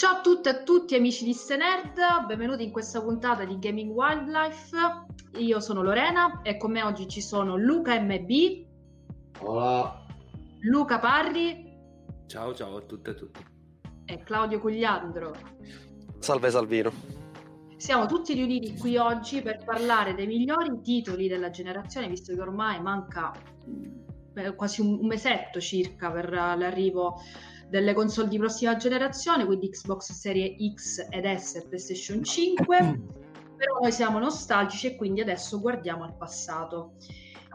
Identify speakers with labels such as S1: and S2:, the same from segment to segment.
S1: Ciao a tutte e a tutti amici di Stenerd, benvenuti in questa puntata di Gaming Wildlife. Io sono Lorena e con me oggi ci sono Luca MB.
S2: Hola.
S1: Luca Parri.
S3: Ciao ciao a tutte e a tutti.
S1: E Claudio Cugliandro.
S4: Salve Salvino.
S1: Siamo tutti riuniti qui oggi per parlare dei migliori titoli della generazione, visto che ormai manca quasi un mesetto circa per l'arrivo delle console di prossima generazione, quindi Xbox Serie X ed S e PlayStation 5. Però noi siamo nostalgici e quindi adesso guardiamo al passato.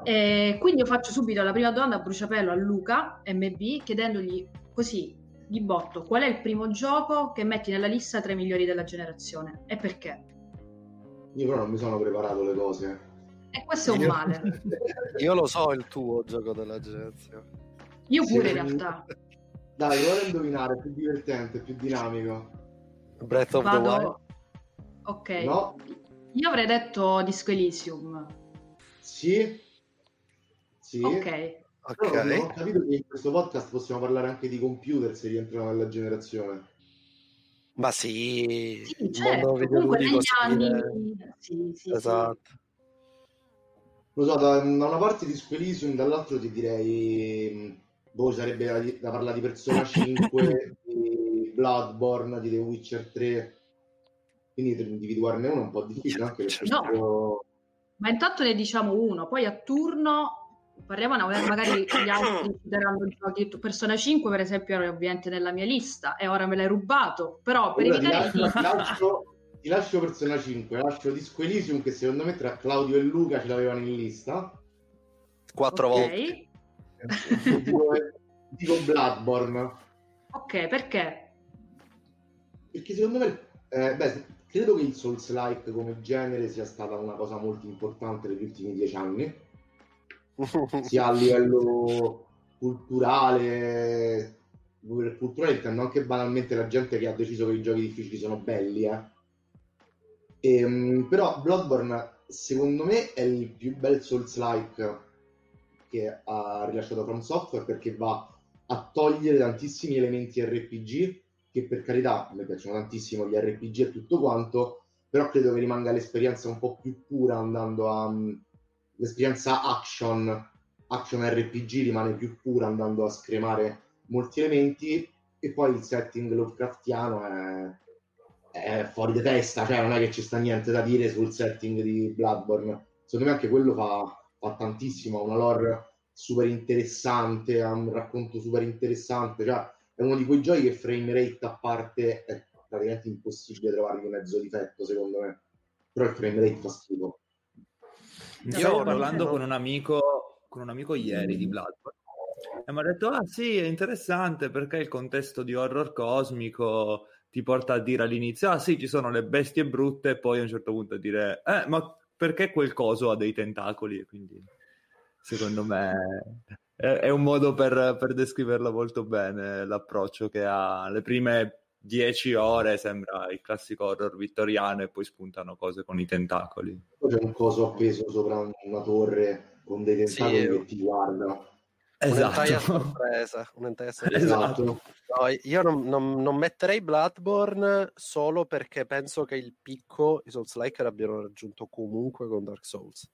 S1: E quindi io faccio subito la prima domanda a bruciapelo a Luca MB chiedendogli così di botto qual è il primo gioco che metti nella lista tra i migliori della generazione e perché?
S2: Io però non mi sono preparato le cose.
S1: E questo è un male.
S4: Io lo so il tuo gioco della generazione.
S1: Io pure
S2: Sì.
S1: in realtà.
S2: Dai, vuole indovinare, è più divertente, più dinamico.
S4: Breath of the Wild.
S1: Vado... Ok.
S2: No?
S1: Io avrei detto Disco Elysium.
S2: Sì? Sì?
S1: Ok.
S2: Però
S4: Ok.
S2: ho capito che in questo podcast possiamo parlare anche di computer se rientrano nella generazione.
S4: Ma sì,
S1: Sì, certo. Comunque negli anni... Sì, sì,
S4: Esatto.
S2: Lo so, da, da una parte di Squelisium, dall'altro ti direi... Boh, sarebbe da, da parlare di Persona 5, di Bloodborne, di The Witcher 3. Quindi per individuarne uno è un po' difficile anche perché
S1: No.
S2: proprio-
S1: Ma intanto ne diciamo uno, poi a turno parliamo, magari gli altri ci daranno giochi. Persona 5 per esempio era ovviamente nella mia lista e ora me l'hai rubato, però per
S2: ti,
S1: evitare
S2: lascio, ti lascio- ti lascio Persona 5, lascio Disco Elysium che secondo me tra Claudio e Luca ce l'avevano in lista.
S4: Quattro
S1: Ok.
S4: volte.
S2: E dico, dico Bloodborne.
S1: Ok, perché?
S2: Perché secondo me, eh, beh, credo che il Souls-like come genere sia stata una cosa molto importante negli ultimi dieci anni, sia a livello culturale, culturale intendo anche banalmente la gente che ha deciso che i giochi difficili sono belli, eh. Ehm, però Bloodborne secondo me è il più bel Souls-like che ha rilasciato From Software perché va a togliere tantissimi elementi RPG che per carità mi piacciono tantissimo gli RPG e tutto quanto però credo che rimanga l'esperienza un po' più pura andando a mm, l'esperienza action action RPG rimane più pura andando a scremare molti elementi e poi il setting Lovecraftiano è, è fuori di testa cioè non è che ci sta niente da dire sul setting di Bloodborne. Secondo me anche quello fa, fa tantissimo ha una lore super interessante ha un racconto super interessante cioè è uno di quei giochi che frame rate a parte è praticamente impossibile trovargli mezzo difetto secondo me. Però il frame rate fa schifo.
S1: Io
S3: stavo parlando con un amico, con un amico ieri di Bloodborne e mi ha detto: Ah, sì, è interessante perché il contesto di horror cosmico ti porta a dire all'inizio: Ah, sì, ci sono le bestie brutte, e poi a un certo punto a dire: Eh, ma perché quel coso ha dei tentacoli? E quindi, secondo me, è, è un modo per, per descriverlo molto bene l'approccio che ha. Le prime dieci ore sembra il classico horror vittoriano e poi spuntano cose con i tentacoli.
S2: poi c'è un coso appeso sopra una torre con dei tentacoli
S4: Sì.
S2: che ti guardano
S3: Esatto.
S4: sorpresa.
S3: Esatto.
S4: No, io non, non- non metterei Bloodborne solo perché penso che il picco i Souls-like l'abbiano raggiunto comunque con Dark Souls.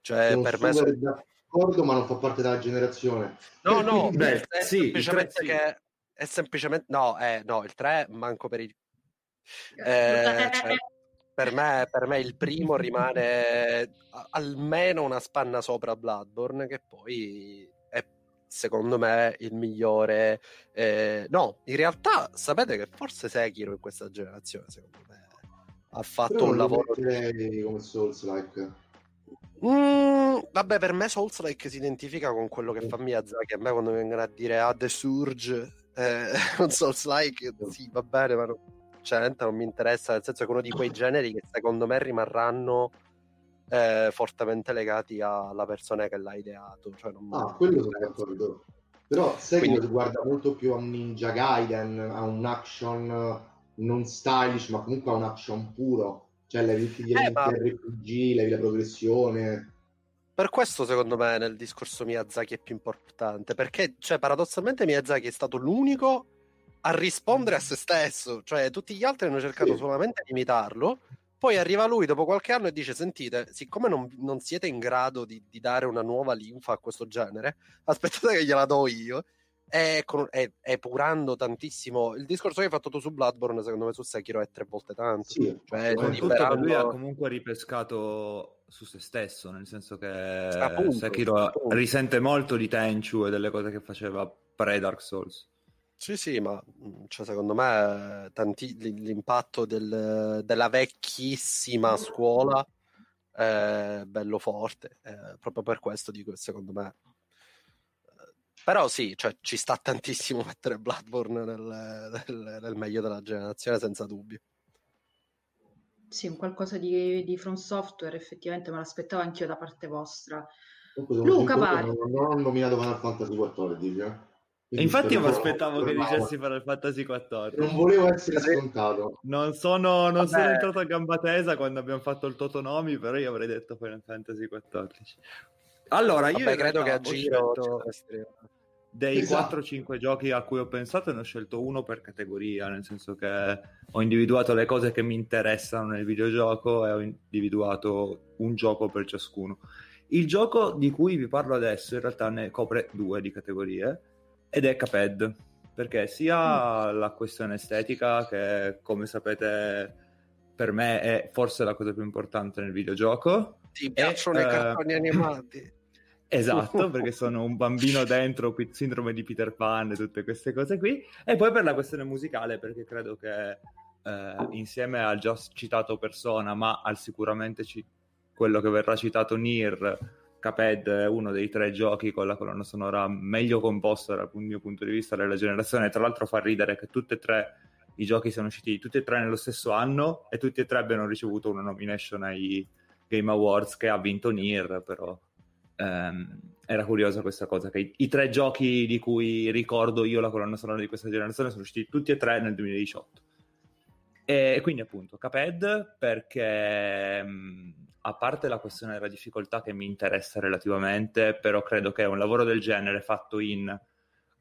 S4: Cioè,
S2: sono
S4: per me sono-
S2: d'accordo ma non fa parte della generazione
S4: No, no,
S2: Quindi-
S3: Beh,
S4: è
S3: sì, il
S4: semplicemente che è semplicemente no, eh, no, il 3 manco per il
S1: Eh,
S4: eh, cioè, per me, per me il primo rimane almeno una spanna sopra Bloodborne che poi secondo me il migliore eh, no, in realtà sapete che forse Sekiro in questa generazione secondo me ha fatto un lavoro
S2: come Souls like
S4: Mm, vabbè, per me Souls-like si identifica con quello che fa Miyazaki. A me quando mi vengono a dire ah, The Surge, eh, un Souls-like, sì, va bene, ma non, cioè, non mi interessa. Nel senso che è uno di quei generi che secondo me rimarranno eh, fortemente legati alla persona che l'ha ideato. Cioè, non
S2: Ah, quello sono d'accordo. Però sai
S4: Quindi-
S2: che guarda molto più a un Ninja Gaiden, a un action non stylish, ma comunque a un action puro. Cioè, levi tutti gli
S4: Eh, ma-
S2: RPG, levi la progressione.
S4: Per questo, secondo me, nel discorso Miyazaki è più importante. Perché, cioè, paradossalmente, Miyazaki è stato l'unico a rispondere a se stesso, cioè tutti gli altri hanno cercato sì. solamente di imitarlo. Poi arriva lui dopo qualche anno e dice: Sentite, siccome non, non siete in grado di, di, dare una nuova linfa a questo genere, aspettate che gliela do io. E con, è, epurando tantissimo il discorso che hai fatto tu su Bloodborne, secondo me su Sekiro è tre volte tanto.
S2: Sì,
S3: cioè, liberando... lui ha comunque ripescato su se stesso, nel senso che appunto, Sekiro appunto. risente molto di Tenchu e delle cose che faceva pre-Dark Souls.
S4: Sì, sì, ma mm, cioè, secondo me tanti, l'impatto del, della vecchissima scuola è bello forte, eh, proprio per questo dico che secondo me... Eh, però sì, cioè, ci sta tantissimo mettere Bloodborne nel, nel, nel meglio della generazione, senza dubbio.
S1: Sì, un qualcosa di, di From Software, effettivamente me l'aspettavo anch'io da parte vostra.
S2: Luca Pari. Non ho nominato Final Fantasy XIV, eh?
S3: E infatti io mi aspettavo che dicessi Final Fantasy XIV.
S2: Non volevo essere scontato.
S3: Non sono, non sono entrato a gamba tesa quando abbiamo fatto il Totonomi, però io avrei detto Final Fantasy XIV. Allora, io
S4: Vabbè, credo che a giro
S3: dei esatto. 4-5 giochi a cui ho pensato ne ho scelto uno per categoria, nel senso che ho individuato le cose che mi interessano nel videogioco e ho individuato un gioco per ciascuno. Il gioco di cui vi parlo adesso in realtà ne copre due di categorie ed è Caped, perché sia mm. la questione estetica, che come sapete per me è forse la cosa più importante nel videogioco.
S4: Ti piacciono e, i cartoni uh, animati?
S3: Esatto, perché sono un bambino dentro, sindrome di Peter Pan e tutte queste cose qui. E poi per la questione musicale, perché credo che eh, insieme al già citato Persona, ma al sicuramente ci- quello che verrà citato Nier, Caped è uno dei tre giochi con la colonna sonora meglio composta dal mio punto di vista della generazione. Tra l'altro fa ridere che tutti e tre i giochi siano usciti tutti e tre nello stesso anno e tutti e tre abbiano ricevuto una nomination ai Game Awards che ha vinto Nier, però ehm, era curiosa questa cosa, che i, i, tre giochi di cui ricordo io la colonna sonora di questa generazione sono usciti tutti e tre nel 2018. E quindi appunto Caped perché a parte la questione della difficoltà che mi interessa relativamente, però credo che un lavoro del genere fatto in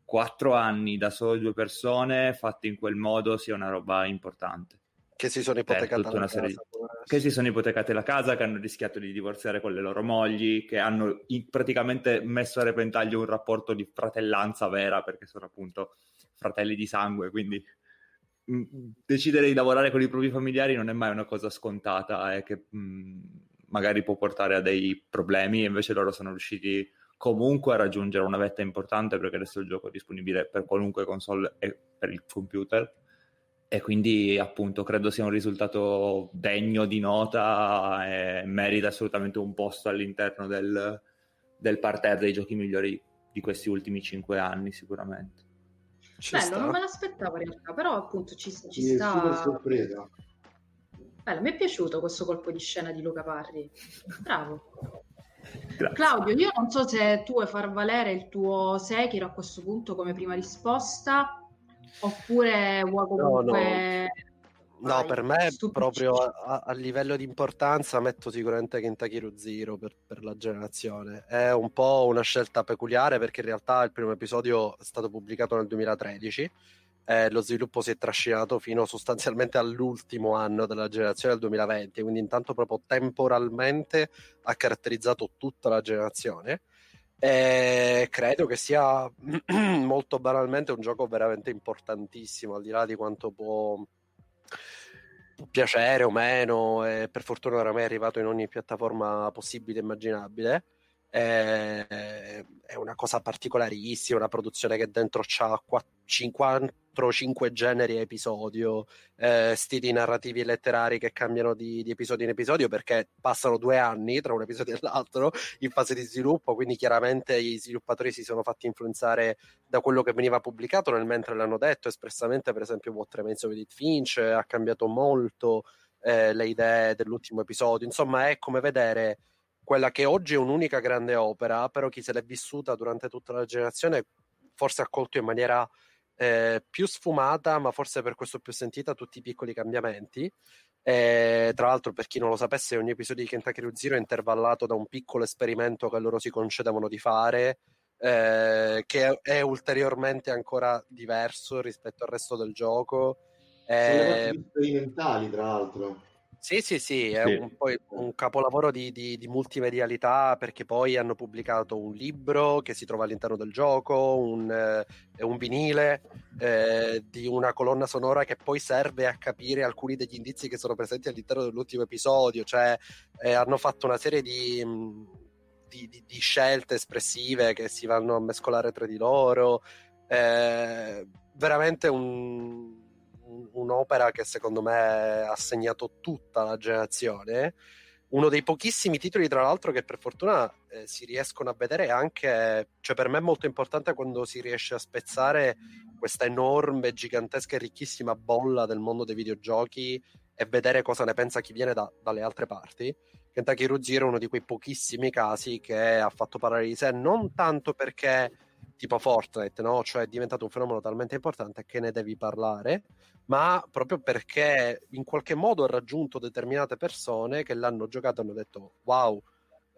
S3: quattro anni da solo due persone, fatto in quel modo, sia una roba importante.
S4: Che si sono ipotecate la casa. Di...
S3: Che si sono ipotecate la casa, che hanno rischiato di divorziare con le loro mogli, che hanno praticamente messo a repentaglio un rapporto di fratellanza vera, perché sono appunto fratelli di sangue, quindi decidere di lavorare con i propri familiari non è mai una cosa scontata e che mh, magari può portare a dei problemi, invece loro sono riusciti comunque a raggiungere una vetta importante perché adesso il gioco è disponibile per qualunque console e per il computer e quindi appunto credo sia un risultato degno di nota e merita assolutamente un posto all'interno del, del parterre dei giochi migliori di questi ultimi cinque anni sicuramente.
S1: Ci Bello, sta. non me l'aspettavo in realtà, però appunto ci, ci sta...
S2: sorpresa.
S1: Bello, mi è piaciuto questo colpo di scena di Luca Parri. Bravo. Grazie. Claudio, io non so se tu vuoi far valere il tuo Sekiro a questo punto come prima risposta oppure vuoi comunque...
S4: No, no. No, per me proprio a, a, livello di importanza metto sicuramente Kentucky Root Zero per, per, la generazione. È un po' una scelta peculiare perché in realtà il primo episodio è stato pubblicato nel 2013 e lo sviluppo si è trascinato fino sostanzialmente all'ultimo anno della generazione del 2020, quindi intanto proprio temporalmente ha caratterizzato tutta la generazione. E credo che sia molto banalmente un gioco veramente importantissimo, al di là di quanto può piacere o meno, e per fortuna oramai è arrivato in ogni piattaforma possibile e immaginabile. È, è una cosa particolarissima, una produzione che dentro ha 50 4-5 generi a episodio, eh, stili narrativi e letterari che cambiano di, di, episodio in episodio perché passano due anni tra un episodio e l'altro in fase di sviluppo, quindi chiaramente gli sviluppatori si sono fatti influenzare da quello che veniva pubblicato nel mentre l'hanno detto espressamente, per esempio What Remains of Edith Finch ha cambiato molto eh, le idee dell'ultimo episodio, insomma è come vedere quella che oggi è un'unica grande opera, però chi se l'è vissuta durante tutta la generazione forse ha colto in maniera eh, più sfumata, ma forse per questo più sentita, tutti i piccoli cambiamenti. E, tra l'altro, per chi non lo sapesse, ogni episodio di Kentucky Route Zero è intervallato da un piccolo esperimento che loro si concedevano di fare eh, che è ulteriormente ancora diverso rispetto al resto del gioco.
S2: Sono eh, sperimentali, tra l'altro.
S4: Sì, sì, sì, è sì. Un, un capolavoro di, di, di, multimedialità perché poi hanno pubblicato un libro che si trova all'interno del gioco, un, eh, un vinile eh, di una colonna sonora che poi serve a capire alcuni degli indizi che sono presenti all'interno dell'ultimo episodio, cioè eh, hanno fatto una serie di, di, scelte espressive che si vanno a mescolare tra di loro, eh, veramente un un'opera che secondo me ha segnato tutta la generazione. Uno dei pochissimi titoli, tra l'altro, che per fortuna eh, si riescono a vedere anche, cioè per me è molto importante quando si riesce a spezzare questa enorme, gigantesca e ricchissima bolla del mondo dei videogiochi e vedere cosa ne pensa chi viene da, dalle altre parti. Kentucky Root Zero è uno di quei pochissimi casi che ha fatto parlare di sé, non tanto perché tipo Fortnite, no? Cioè è diventato un fenomeno talmente importante che ne devi parlare, ma proprio perché in qualche modo ha raggiunto determinate persone che l'hanno giocato e hanno detto wow,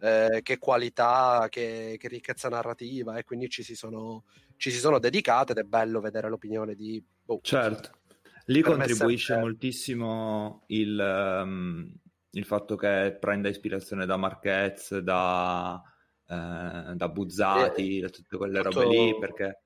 S4: eh, che qualità, che, che, ricchezza narrativa. E quindi ci si, sono, ci si sono dedicate ed è bello vedere l'opinione di...
S3: Boh, certo, lì contribuisce sempre... moltissimo il, um, il fatto che prenda ispirazione da Marquez, da eh, da Buzzati, da tutte quelle robe lì, perché,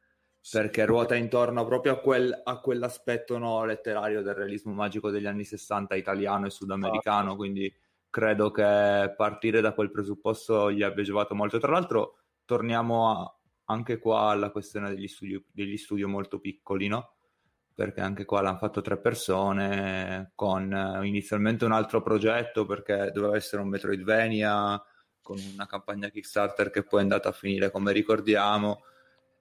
S3: perché ruota intorno proprio a, quel, a quell'aspetto no, letterario del realismo magico degli anni 60 italiano e sudamericano, ah. quindi credo che partire da quel presupposto gli abbia giovato molto. Tra l'altro torniamo a, anche qua alla questione degli studi, degli studi molto piccoli, no? perché anche qua l'hanno fatto tre persone con uh, inizialmente un altro progetto perché doveva essere un Metroidvania con una campagna Kickstarter che poi è andata a finire come ricordiamo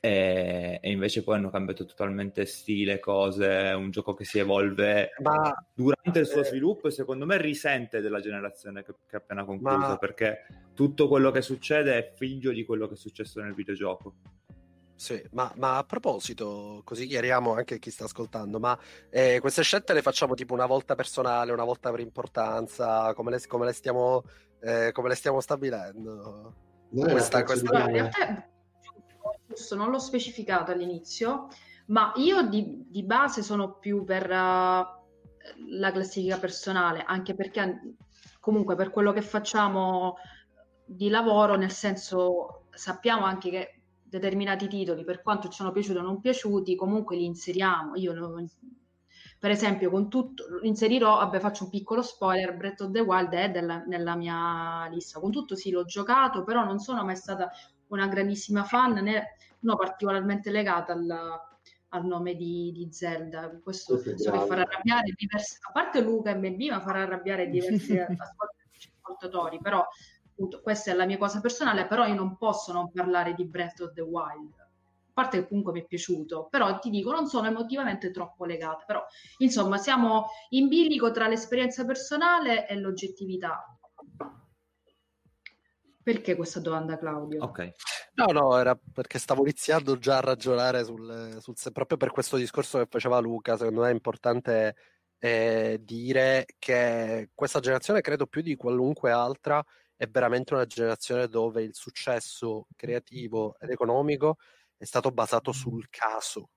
S3: e, e, invece poi hanno cambiato totalmente stile, cose, un gioco che si evolve ma, durante il suo eh, sviluppo e secondo me risente della generazione che, che è appena conclusa ma, perché tutto quello che succede è figlio di quello che è successo nel videogioco.
S4: Sì, ma, ma, a proposito, così chiariamo anche chi sta ascoltando, ma eh, queste scelte le facciamo tipo una volta personale, una volta per importanza, come le, come le, stiamo, eh, come le stiamo, stabilendo?
S1: Questa, questa... Allora, in realtà non l'ho specificato all'inizio, ma io di, di base sono più per uh, la classifica personale, anche perché comunque per quello che facciamo di lavoro, nel senso sappiamo anche che determinati titoli, per quanto ci sono piaciuti o non piaciuti, comunque li inseriamo. Io, per esempio, con tutto, inserirò, vabbè, faccio un piccolo spoiler, Breath of the Wild è della, nella mia lista. Con tutto sì, l'ho giocato, però non sono mai stata una grandissima fan, né no, particolarmente legata al, al nome di, di, Zelda. Questo penso che farà arrabbiare diversi, a parte Luca MB, ma farà arrabbiare diversi ascoltatori, però appunto, questa è la mia cosa personale, però io non posso non parlare di Breath of the Wild. Parte che comunque mi è piaciuto, però ti dico, non sono emotivamente troppo legata. Però, insomma, siamo in bilico tra l'esperienza personale e l'oggettività. Perché questa domanda, Claudio?
S4: Ok. No, no, era perché stavo iniziando già a ragionare sul, sul proprio per questo discorso che faceva Luca. Secondo me è importante eh, dire che questa generazione, credo più di qualunque altra, è veramente una generazione dove il successo creativo ed economico è stato basato sul caso.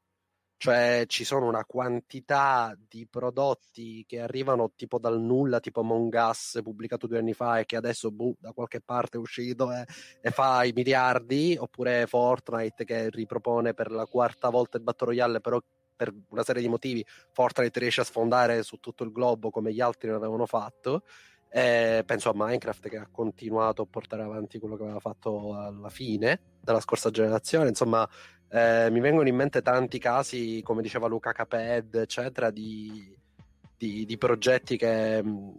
S4: Cioè ci sono una quantità di prodotti che arrivano tipo dal nulla, tipo Among Us pubblicato due anni fa e che adesso boh, da qualche parte è uscito e, e, fa i miliardi, oppure Fortnite che ripropone per la quarta volta il Battle Royale, però per una serie di motivi Fortnite riesce a sfondare su tutto il globo come gli altri non avevano fatto. Eh, penso a Minecraft che ha continuato a portare avanti quello che aveva fatto alla fine della scorsa generazione. Insomma, eh, mi vengono in mente tanti casi, come diceva Luca Caped, eccetera, di, di, di progetti che mm,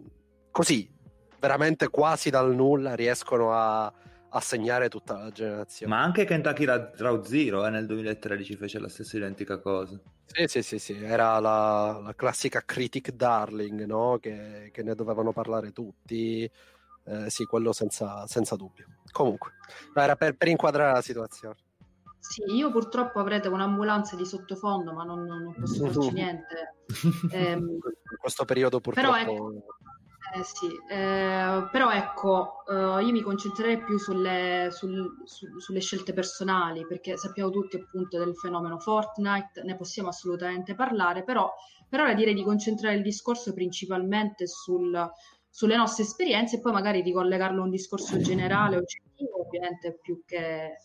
S4: così, veramente quasi dal nulla, riescono a, a segnare tutta la generazione.
S3: Ma anche Kentucky Route Zero eh, nel 2013 fece la stessa identica cosa.
S4: Sì, sì, sì, sì. era la, la classica critic darling, no? che, che, ne dovevano parlare tutti. Eh, sì, quello senza, senza, dubbio. Comunque, era per, per, inquadrare la situazione.
S1: Sì, io purtroppo avrete un'ambulanza di sottofondo, ma non, non posso farci niente.
S4: Eh, In questo periodo purtroppo... Però, ecco,
S1: Eh sì, eh, però ecco, eh, io mi concentrerei più sulle, sul- su- sulle scelte personali, perché sappiamo tutti appunto del fenomeno Fortnite, ne possiamo assolutamente parlare, però per ora direi di concentrare il discorso principalmente sul- sulle nostre esperienze e poi magari ricollegarlo a un discorso generale, oggettivo, ovviamente più che,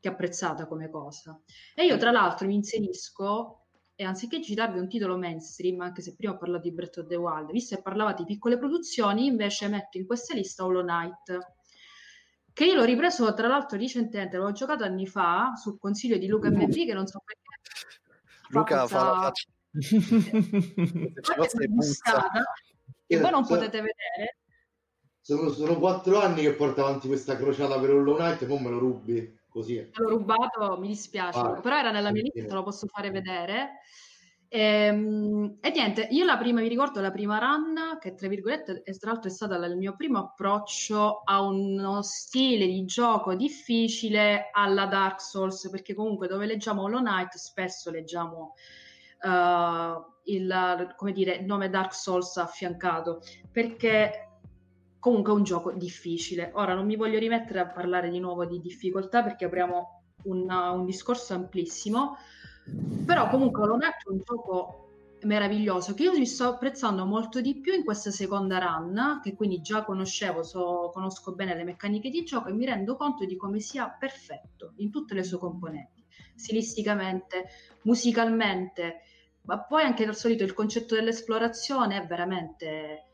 S1: che apprezzata come cosa. E io tra l'altro mi inserisco e anziché citarvi un titolo mainstream, anche se prima ho parlato di Breath of the Wild, visto che parlavate di piccole produzioni, invece metto in questa lista Hollow Knight, che io l'ho ripreso tra l'altro recentemente, l'ho giocato anni fa sul consiglio di Luca MV, che non so perché.
S4: Luca fa la faccia.
S1: Che voi non potete vedere.
S2: Sono, sono quattro anni che porto avanti questa crociata per Hollow Knight e poi me lo rubi così.
S1: L'ho rubato, mi dispiace,
S2: Ah,
S1: però era nella mia lista, te lo posso fare vedere. Ehm, E, niente, io la prima, mi ricordo la prima run, che tra virgolette, e tra l'altro è stata il mio primo approccio a uno stile di gioco difficile alla Dark Souls, perché comunque dove leggiamo Hollow Knight spesso leggiamo eh, il, come dire, il nome Dark Souls affiancato, perché comunque è un gioco difficile. Ora non mi voglio rimettere a parlare di nuovo di difficoltà perché apriamo un, un discorso amplissimo, però comunque Hollow è un gioco meraviglioso che io mi sto apprezzando molto di più in questa seconda run, che quindi già conoscevo, so- conosco bene le meccaniche di gioco e mi rendo conto di come sia perfetto in tutte le sue componenti, stilisticamente, musicalmente, ma poi anche al solito il concetto dell'esplorazione è veramente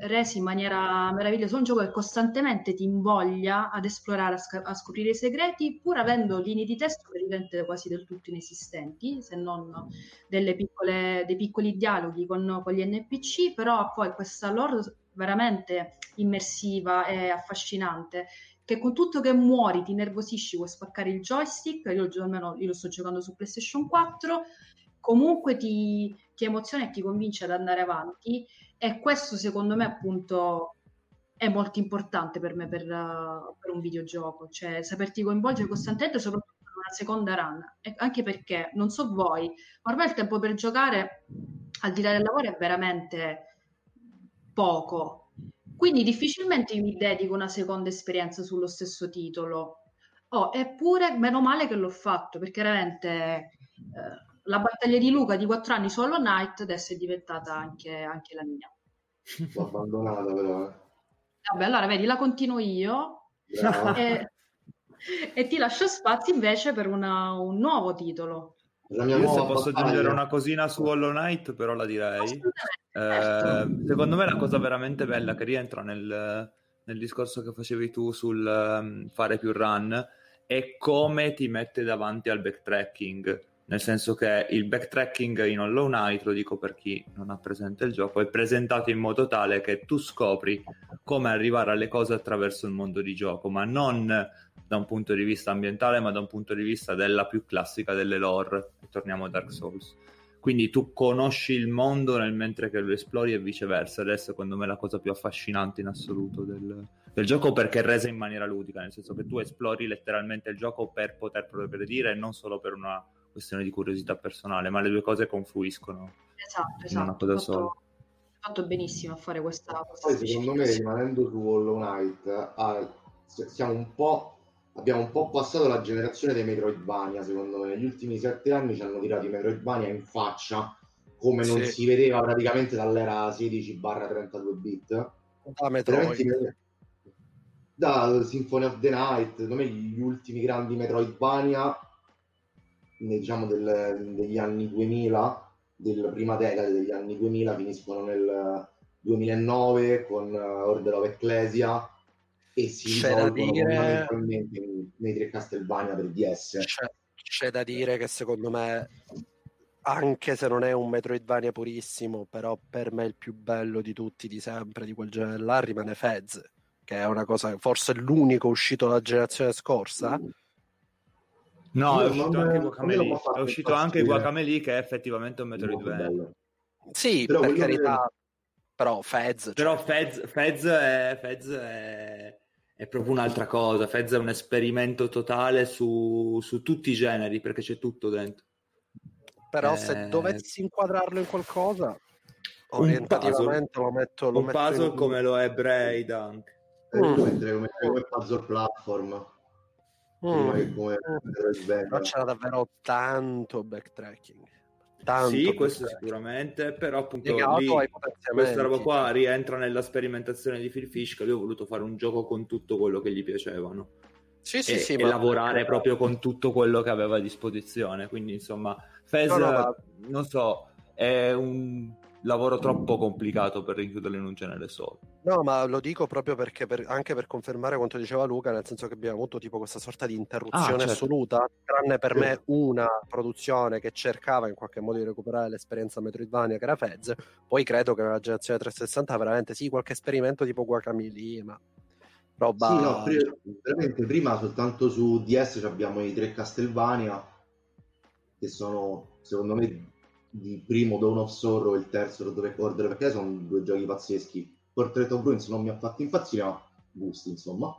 S1: reso in maniera meravigliosa. Un gioco che costantemente ti invoglia ad esplorare, a, sc- a scoprire i segreti, pur avendo linee di testo praticamente quasi del tutto inesistenti, se non piccole, dei piccoli dialoghi con, con gli NPC, però poi questa lore veramente immersiva e affascinante. Che con tutto che muori, ti nervosisci, vuoi spaccare il joystick. Io almeno io lo sto giocando su PlayStation 4 comunque ti, ti emoziona e ti convince ad andare avanti e questo secondo me appunto è molto importante per me per, uh, per un videogioco, cioè saperti coinvolgere costantemente soprattutto in una seconda run, e anche perché non so voi, ormai il tempo per giocare al di là del lavoro è veramente poco, quindi difficilmente mi dedico una seconda esperienza sullo stesso titolo. Oh, eppure meno male che l'ho fatto perché veramente eh, la battaglia di Luca di quattro anni su Hollow Knight adesso è diventata anche, anche la mia.
S2: L'ho abbandonata però. eh.
S1: Vabbè, allora vedi, la continuo io e, e ti lascio spazio invece per una- un nuovo titolo.
S2: La mia
S3: Io se posso
S2: battaglia.
S3: aggiungere una cosina su Hollow Knight, però la direi. Eh, secondo me la cosa veramente bella che rientra nel, nel discorso che facevi tu sul ehm, fare più run è come ti mette davanti al backtracking. Nel senso che il backtracking in Hollow Knight, lo dico per chi non ha presente il gioco, è presentato in modo tale che tu scopri come arrivare alle cose attraverso il mondo di gioco, ma non da un punto di vista ambientale, ma da un punto di vista della più classica delle lore. Torniamo a Dark Souls. Quindi tu conosci il mondo nel mentre che lo esplori e viceversa. Ed è secondo me la cosa più affascinante in assoluto del, del gioco perché è resa in maniera ludica, nel senso che tu esplori letteralmente il gioco per poter progredire e non solo per una questione di curiosità personale, ma le due cose confluiscono.
S1: Esatto,
S3: in una
S1: esatto.
S3: cosa
S1: Hai
S3: sola.
S1: fatto, fatto benissimo a fare questa, questa
S2: Poi secondo me, rimanendo su Hollow Knight, ah, siamo un po', abbiamo un po' passato la generazione dei Metroidvania, secondo me. Negli ultimi sette anni ci hanno tirato i Metroidvania in faccia, come non
S4: Sì.
S2: si vedeva praticamente dall'era 16-32 bit.
S4: Da Metroid.
S2: Da Symphony of the Night, secondo me gli ultimi grandi Metroidvania, diciamo del- degli anni 2000, della prima decade degli anni 2000, finiscono nel 2009 con uh, Order of Ecclesia e si
S4: C'è da dire-
S2: nei, nei tre Castlevania per DS.
S4: C'è, c'è da dire che secondo me, anche se non è un Metroidvania purissimo, però per me il più bello di tutti di sempre, di quel genere là, rimane Fez, che è una cosa, forse l'unico uscito la generazione scorsa.
S3: No, è uscito anche Guacamelee.
S2: me
S3: È uscito anche. Guacamelee, che è effettivamente un Metroidvania.
S4: Sì,
S2: Però
S4: per carità, però Fez, cioè,
S3: Però Fez, Fez, è, Fez è, è proprio un'altra cosa. Fez è un esperimento totale su, su tutti i generi, perché c'è tutto dentro.
S4: però
S3: eh,
S4: se dovessi inquadrarlo in qualcosa, Orientativamente lo metto, lo
S3: un
S4: metto
S3: puzzle
S4: in-
S3: come lo è Braid anche.
S2: Eh,
S4: Mm.
S2: lo metterei come, come puzzle platform prima
S4: Mm.
S2: come Metroidvania.
S4: Però c'era davvero tanto backtracking. Tanto
S3: sì, questo
S4: backtracking.
S3: sicuramente, però appunto lì, questa roba qua rientra nella sperimentazione di Phil Fish che lui ha voluto fare un gioco con tutto quello che gli piacevano
S4: Sì, sì,
S3: e,
S4: sì,
S3: e
S4: ma-
S3: lavorare proprio con tutto quello che aveva a disposizione. Quindi, insomma, Fez,
S4: No, no, ma-
S3: non so, è un lavoro troppo complicato per rinchiuderlo in un genere solo.
S4: No, ma lo dico proprio perché per- anche per confermare quanto diceva Luca, nel senso che abbiamo avuto tipo questa sorta di interruzione
S3: Ah, certo.
S4: assoluta, tranne per
S2: Sì.
S4: me una produzione che cercava in qualche modo di recuperare l'esperienza Metroidvania che era Fez. Poi credo che nella generazione 360 veramente sì, qualche esperimento tipo Guacamole, ma roba
S2: Sì, no, veramente prima soltanto su DS abbiamo i tre Castlevania che sono secondo me di primo Dawn of Sorrow e il terzo Road Recorder perché sono due giochi pazzeschi. Portrait of Ruins non mi ha fatto impazzire, ma gusti insomma.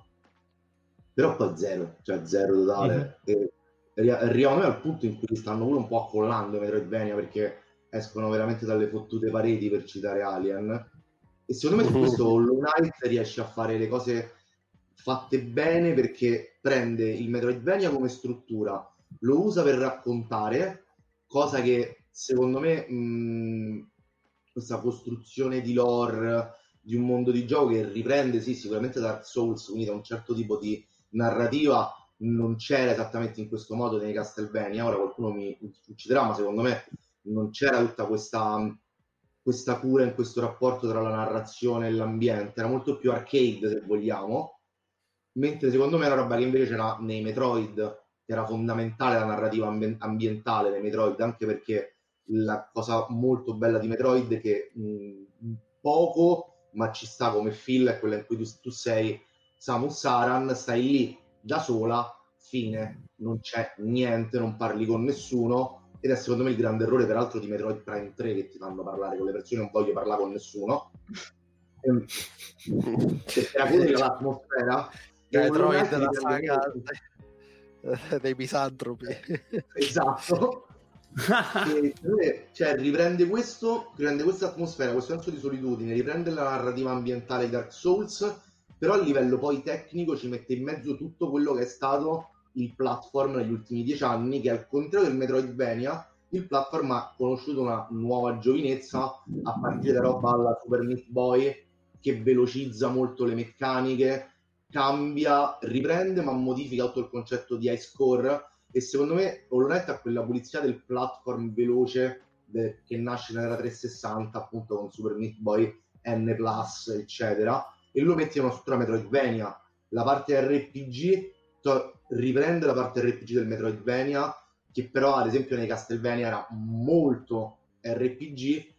S2: Però poi zero, cioè zero totale. E arri- arriviamo al punto in cui stanno pure un po' affollando i Metroidvania perché escono veramente dalle fottute pareti per citare Alien. E secondo me su
S4: Mhm.
S2: questo Hollow Knight riesce a fare le cose fatte bene perché prende il Metroidvania come struttura, lo usa per raccontare, cosa che secondo me mh, questa costruzione di lore di un mondo di gioco che riprende sì sicuramente Dark Souls, quindi da un certo tipo di narrativa non c'era esattamente in questo modo nei Castlevania, ora qualcuno mi ucciderà, ma secondo me non c'era tutta questa, questa cura in questo rapporto tra la narrazione e l'ambiente, era molto più arcade se vogliamo, mentre secondo me è una roba che invece c'era nei Metroid, che era fondamentale la narrativa ambi- ambientale dei Metroid, anche perché la cosa molto bella di Metroid è che mh, poco, ma ci sta come Phil, è quella in cui tu, tu sei Samus Aran, stai lì da sola, fine, non c'è niente, non parli con nessuno, ed è secondo me il grande errore peraltro di Metroid Prime 3 che ti fanno parlare con le persone, non voglio parlare con nessuno. Ehm, Perché era quella l'atmosfera.
S4: Metroid, la saga dei misantropi.
S2: Esatto. E, me, cioè, riprende questo, riprende questa atmosfera, questo senso di solitudine, riprende la narrativa ambientale di Dark Souls, però a livello poi tecnico ci mette in mezzo tutto quello che è stato il platform negli ultimi dieci anni, che al contrario del Metroidvania, il platform ha conosciuto una nuova giovinezza a partire da roba alla Super Meat Boy che velocizza molto le meccaniche, cambia, riprende ma modifica tutto il concetto di high score e secondo me Hollow ha quella pulizia del platform veloce de- che nasce nella 360 appunto con Super Meat Boy N+, eccetera e lo mette in una struttura Metroidvania. La parte RPG to- riprende la parte RPG del Metroidvania che però ad esempio nei Castlevania era molto RPG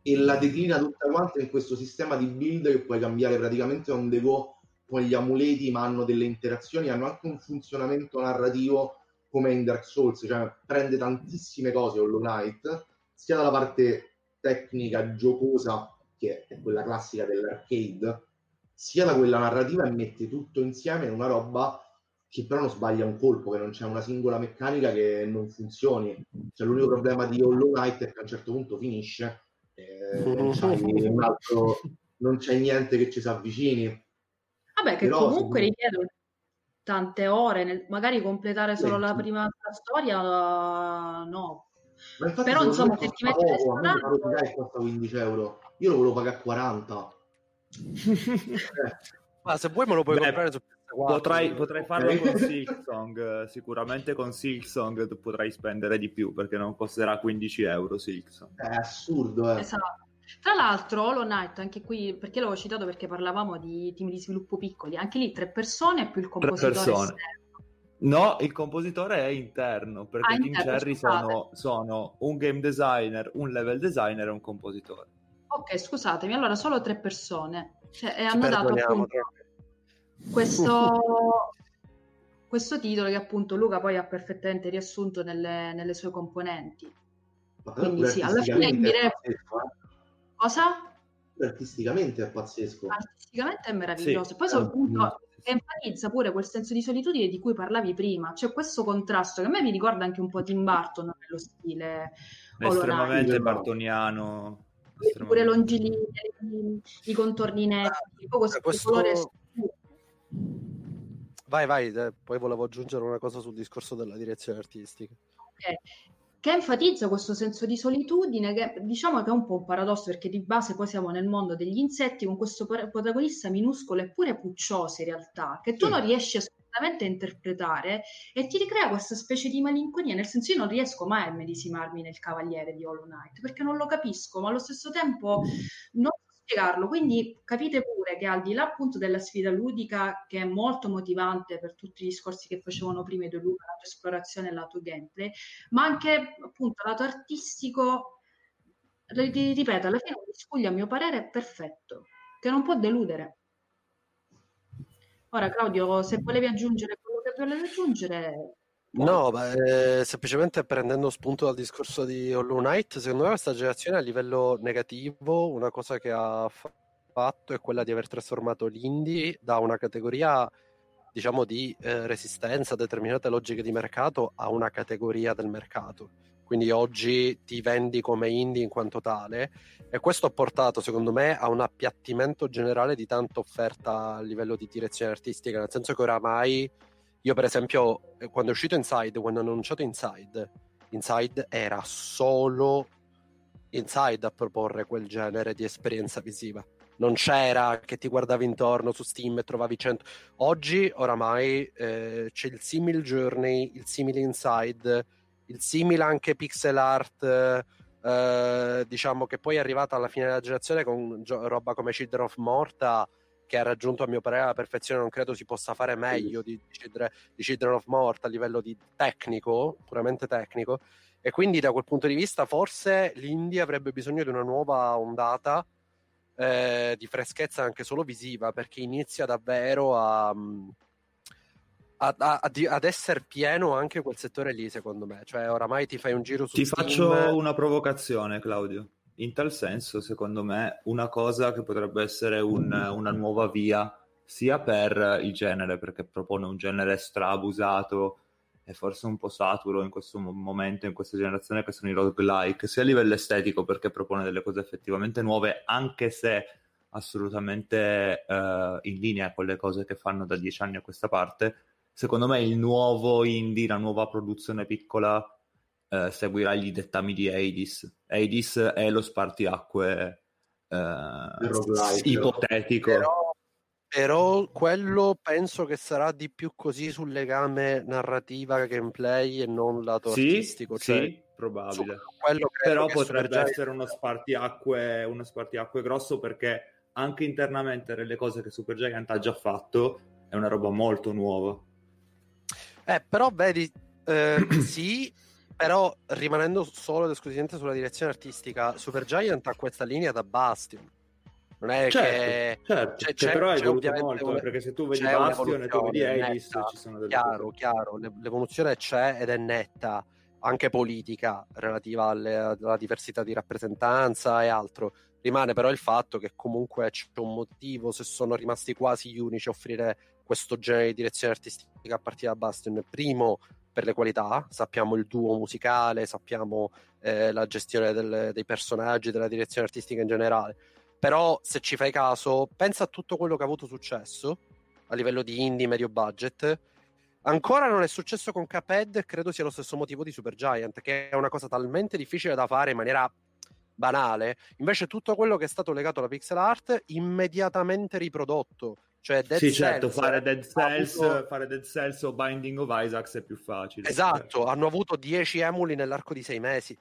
S2: e la declina tutta quanta in questo sistema di build che puoi cambiare praticamente on the go con gli amuleti ma hanno delle interazioni hanno anche un funzionamento narrativo come in Dark Souls cioè prende tantissime cose Hollow Knight sia dalla parte tecnica giocosa che è quella classica dell'arcade sia da quella narrativa e mette tutto insieme in una roba che però non sbaglia un colpo, che non c'è una singola meccanica che non funzioni. Cioè, l'unico problema di Hollow Knight è che a un certo punto finisce e non, un altro- non c'è niente che ci si avvicini.
S1: Vabbè, che
S2: Però,
S1: comunque
S2: secondo-
S1: richiedono tante ore, nel- magari completare solo
S2: Sì,
S1: la prima storia, uh, no.
S2: Ma infatti,
S1: Però, insomma, se ti metti a
S2: poco, a me costa 15 euro. Io lo volevo pagare a 40. Eh,
S4: Ma se vuoi me lo puoi
S3: Beh,
S4: comprare su PS4.
S3: Potrai, potrai farlo con Silksong, eh, sicuramente con Silksong tu potrai spendere di più perché non costerà 15 euro Silksong.
S2: è assurdo, eh.
S1: Esatto. Tra l'altro, Hollow Knight, anche qui, perché l'avevo citato perché parlavamo di team di sviluppo piccoli, anche lì tre persone più il compositore
S3: persone.
S1: esterno.
S3: No, il compositore è interno perché
S1: Ah,
S3: Team
S1: interno,
S3: Cherry sono, sono un game designer, un level designer e un compositore.
S1: Ok, scusatemi, allora solo tre persone. Cioè, e hanno dato appunto questo, questo titolo che appunto Luca poi ha perfettamente riassunto nelle, nelle sue componenti.
S2: Ma
S1: Quindi sì, alla fine direi-
S2: pazzesco, eh.
S1: Cosa?
S2: Artisticamente è pazzesco.
S1: Artisticamente è meraviglioso.
S3: Sì,
S1: Poi soprattutto enfatizza pure quel senso di solitudine di cui parlavi prima, cioè questo contrasto che a me mi ricorda anche un po' Tim Burton nello stile
S3: estremamente bartoniano.
S1: pure longilinee, i contorni netti, poi questo, questo... colore
S4: Vai, vai, poi volevo aggiungere una cosa sul discorso della direzione artistica.
S1: Okay che enfatizza questo senso di solitudine, che diciamo che è un po' un paradosso perché di base poi siamo nel mondo degli insetti con questo protagonista minuscolo e pure puccioso in realtà, che tu sì. non riesci assolutamente a interpretare e ti ricrea questa specie di malinconia, nel senso io non riesco mai a medesimarmi nel cavaliere di Hollow Knight perché non lo capisco, ma allo stesso tempo non spiegarlo. Quindi capite pure che al di là appunto della sfida ludica, che è molto motivante per tutti gli discorsi che facevano prima i due Luca, lato esplorazione e lato gameplay, ma anche appunto lato artistico, ripeto, alla fine un miscuglio a mio parere è perfetto, che non può deludere. Ora Claudio, se volevi aggiungere quello che volevi aggiungere,
S4: No, beh, eh, semplicemente prendendo spunto dal discorso di Hollow Knight, secondo me questa generazione a livello negativo, una cosa che ha fatto è quella di aver trasformato l'indie da una categoria, diciamo, di eh, resistenza a determinate logiche di mercato a una categoria del mercato. Quindi oggi ti vendi come indie in quanto tale e questo ha portato, secondo me, a un appiattimento generale di tanta offerta a livello di direzione artistica, nel senso che oramai io, per esempio, eh, quando è uscito Inside, quando hanno annunciato Inside, Inside era solo Inside a proporre quel genere di esperienza visiva. Non c'era che ti guardavi intorno su Steam e trovavi 100. Oggi, oramai, eh, c'è il simil Journey, il simile Inside, il simile anche pixel art. Eh, diciamo che poi è arrivata alla fine della generazione con gio- roba come Children of Morta che ha raggiunto a mio parere la perfezione, non credo si possa fare meglio di, di Children of Mort a livello di tecnico, puramente tecnico. E quindi da quel punto di vista forse l'India avrebbe bisogno di una nuova ondata eh, di freschezza anche solo visiva, perché inizia davvero a, a, a, ad essere pieno anche quel settore lì, secondo me. Cioè, oramai ti fai un giro su
S3: Ti
S4: Steam...
S3: faccio una provocazione, Claudio in tal senso, secondo me, una cosa che potrebbe essere un, una nuova via sia per il genere, perché propone un genere strabusato e forse un po' saturo in questo momento, in questa generazione, che sono i roguelike, sia a livello estetico, perché propone delle cose effettivamente nuove, anche se assolutamente uh, in linea con le cose che fanno da dieci anni a questa parte. Secondo me il nuovo indie, la nuova produzione piccola eh, seguirà gli dettami di Hades. Hades è lo spartiacque eh, ipotetico.
S4: Però, però, quello penso che sarà di più così sul legame narrativa, gameplay e non lato
S3: sì,
S4: artistico. Cioè,
S3: sì, probabile. Però potrebbe essere uno spartiacque, uno spartiacque grosso perché anche internamente nelle cose che Supergiant ha già fatto è una roba molto nuova.
S4: Eh, però vedi, eh, sì, però rimanendo solo ed esclusivamente sulla direzione artistica, Supergiant ha questa linea da Bastion. Non è
S3: certo,
S4: che
S3: certo, c'è, c'è, però è evoluto molto un... perché se tu vedi Bastion e tu vedi Alice ci sono delle
S4: chiaro, cose. chiaro, l'evoluzione c'è ed è netta anche politica relativa alle, alla diversità di rappresentanza e altro. Rimane però il fatto che comunque c'è un motivo se sono rimasti quasi gli unici a offrire questo genere di direzione artistica a partire da Bastion. Primo, per le qualità, sappiamo il duo musicale, sappiamo eh, la gestione del, dei personaggi, della direzione artistica in generale. Però se ci fai caso, pensa a tutto quello che ha avuto successo a livello di indie medio budget. Ancora non è successo con Cuphead, credo sia lo stesso motivo di Supergiant, che è una cosa talmente difficile da fare in maniera banale. Invece tutto quello che è stato legato alla pixel art immediatamente riprodotto cioè Dead
S3: sì,
S4: Cells,
S3: certo, fare Dead, Cells, avuto... fare Dead Cells o Binding of Isaacs è più facile.
S4: Esatto, hanno avuto 10 emuli nell'arco di 6 mesi.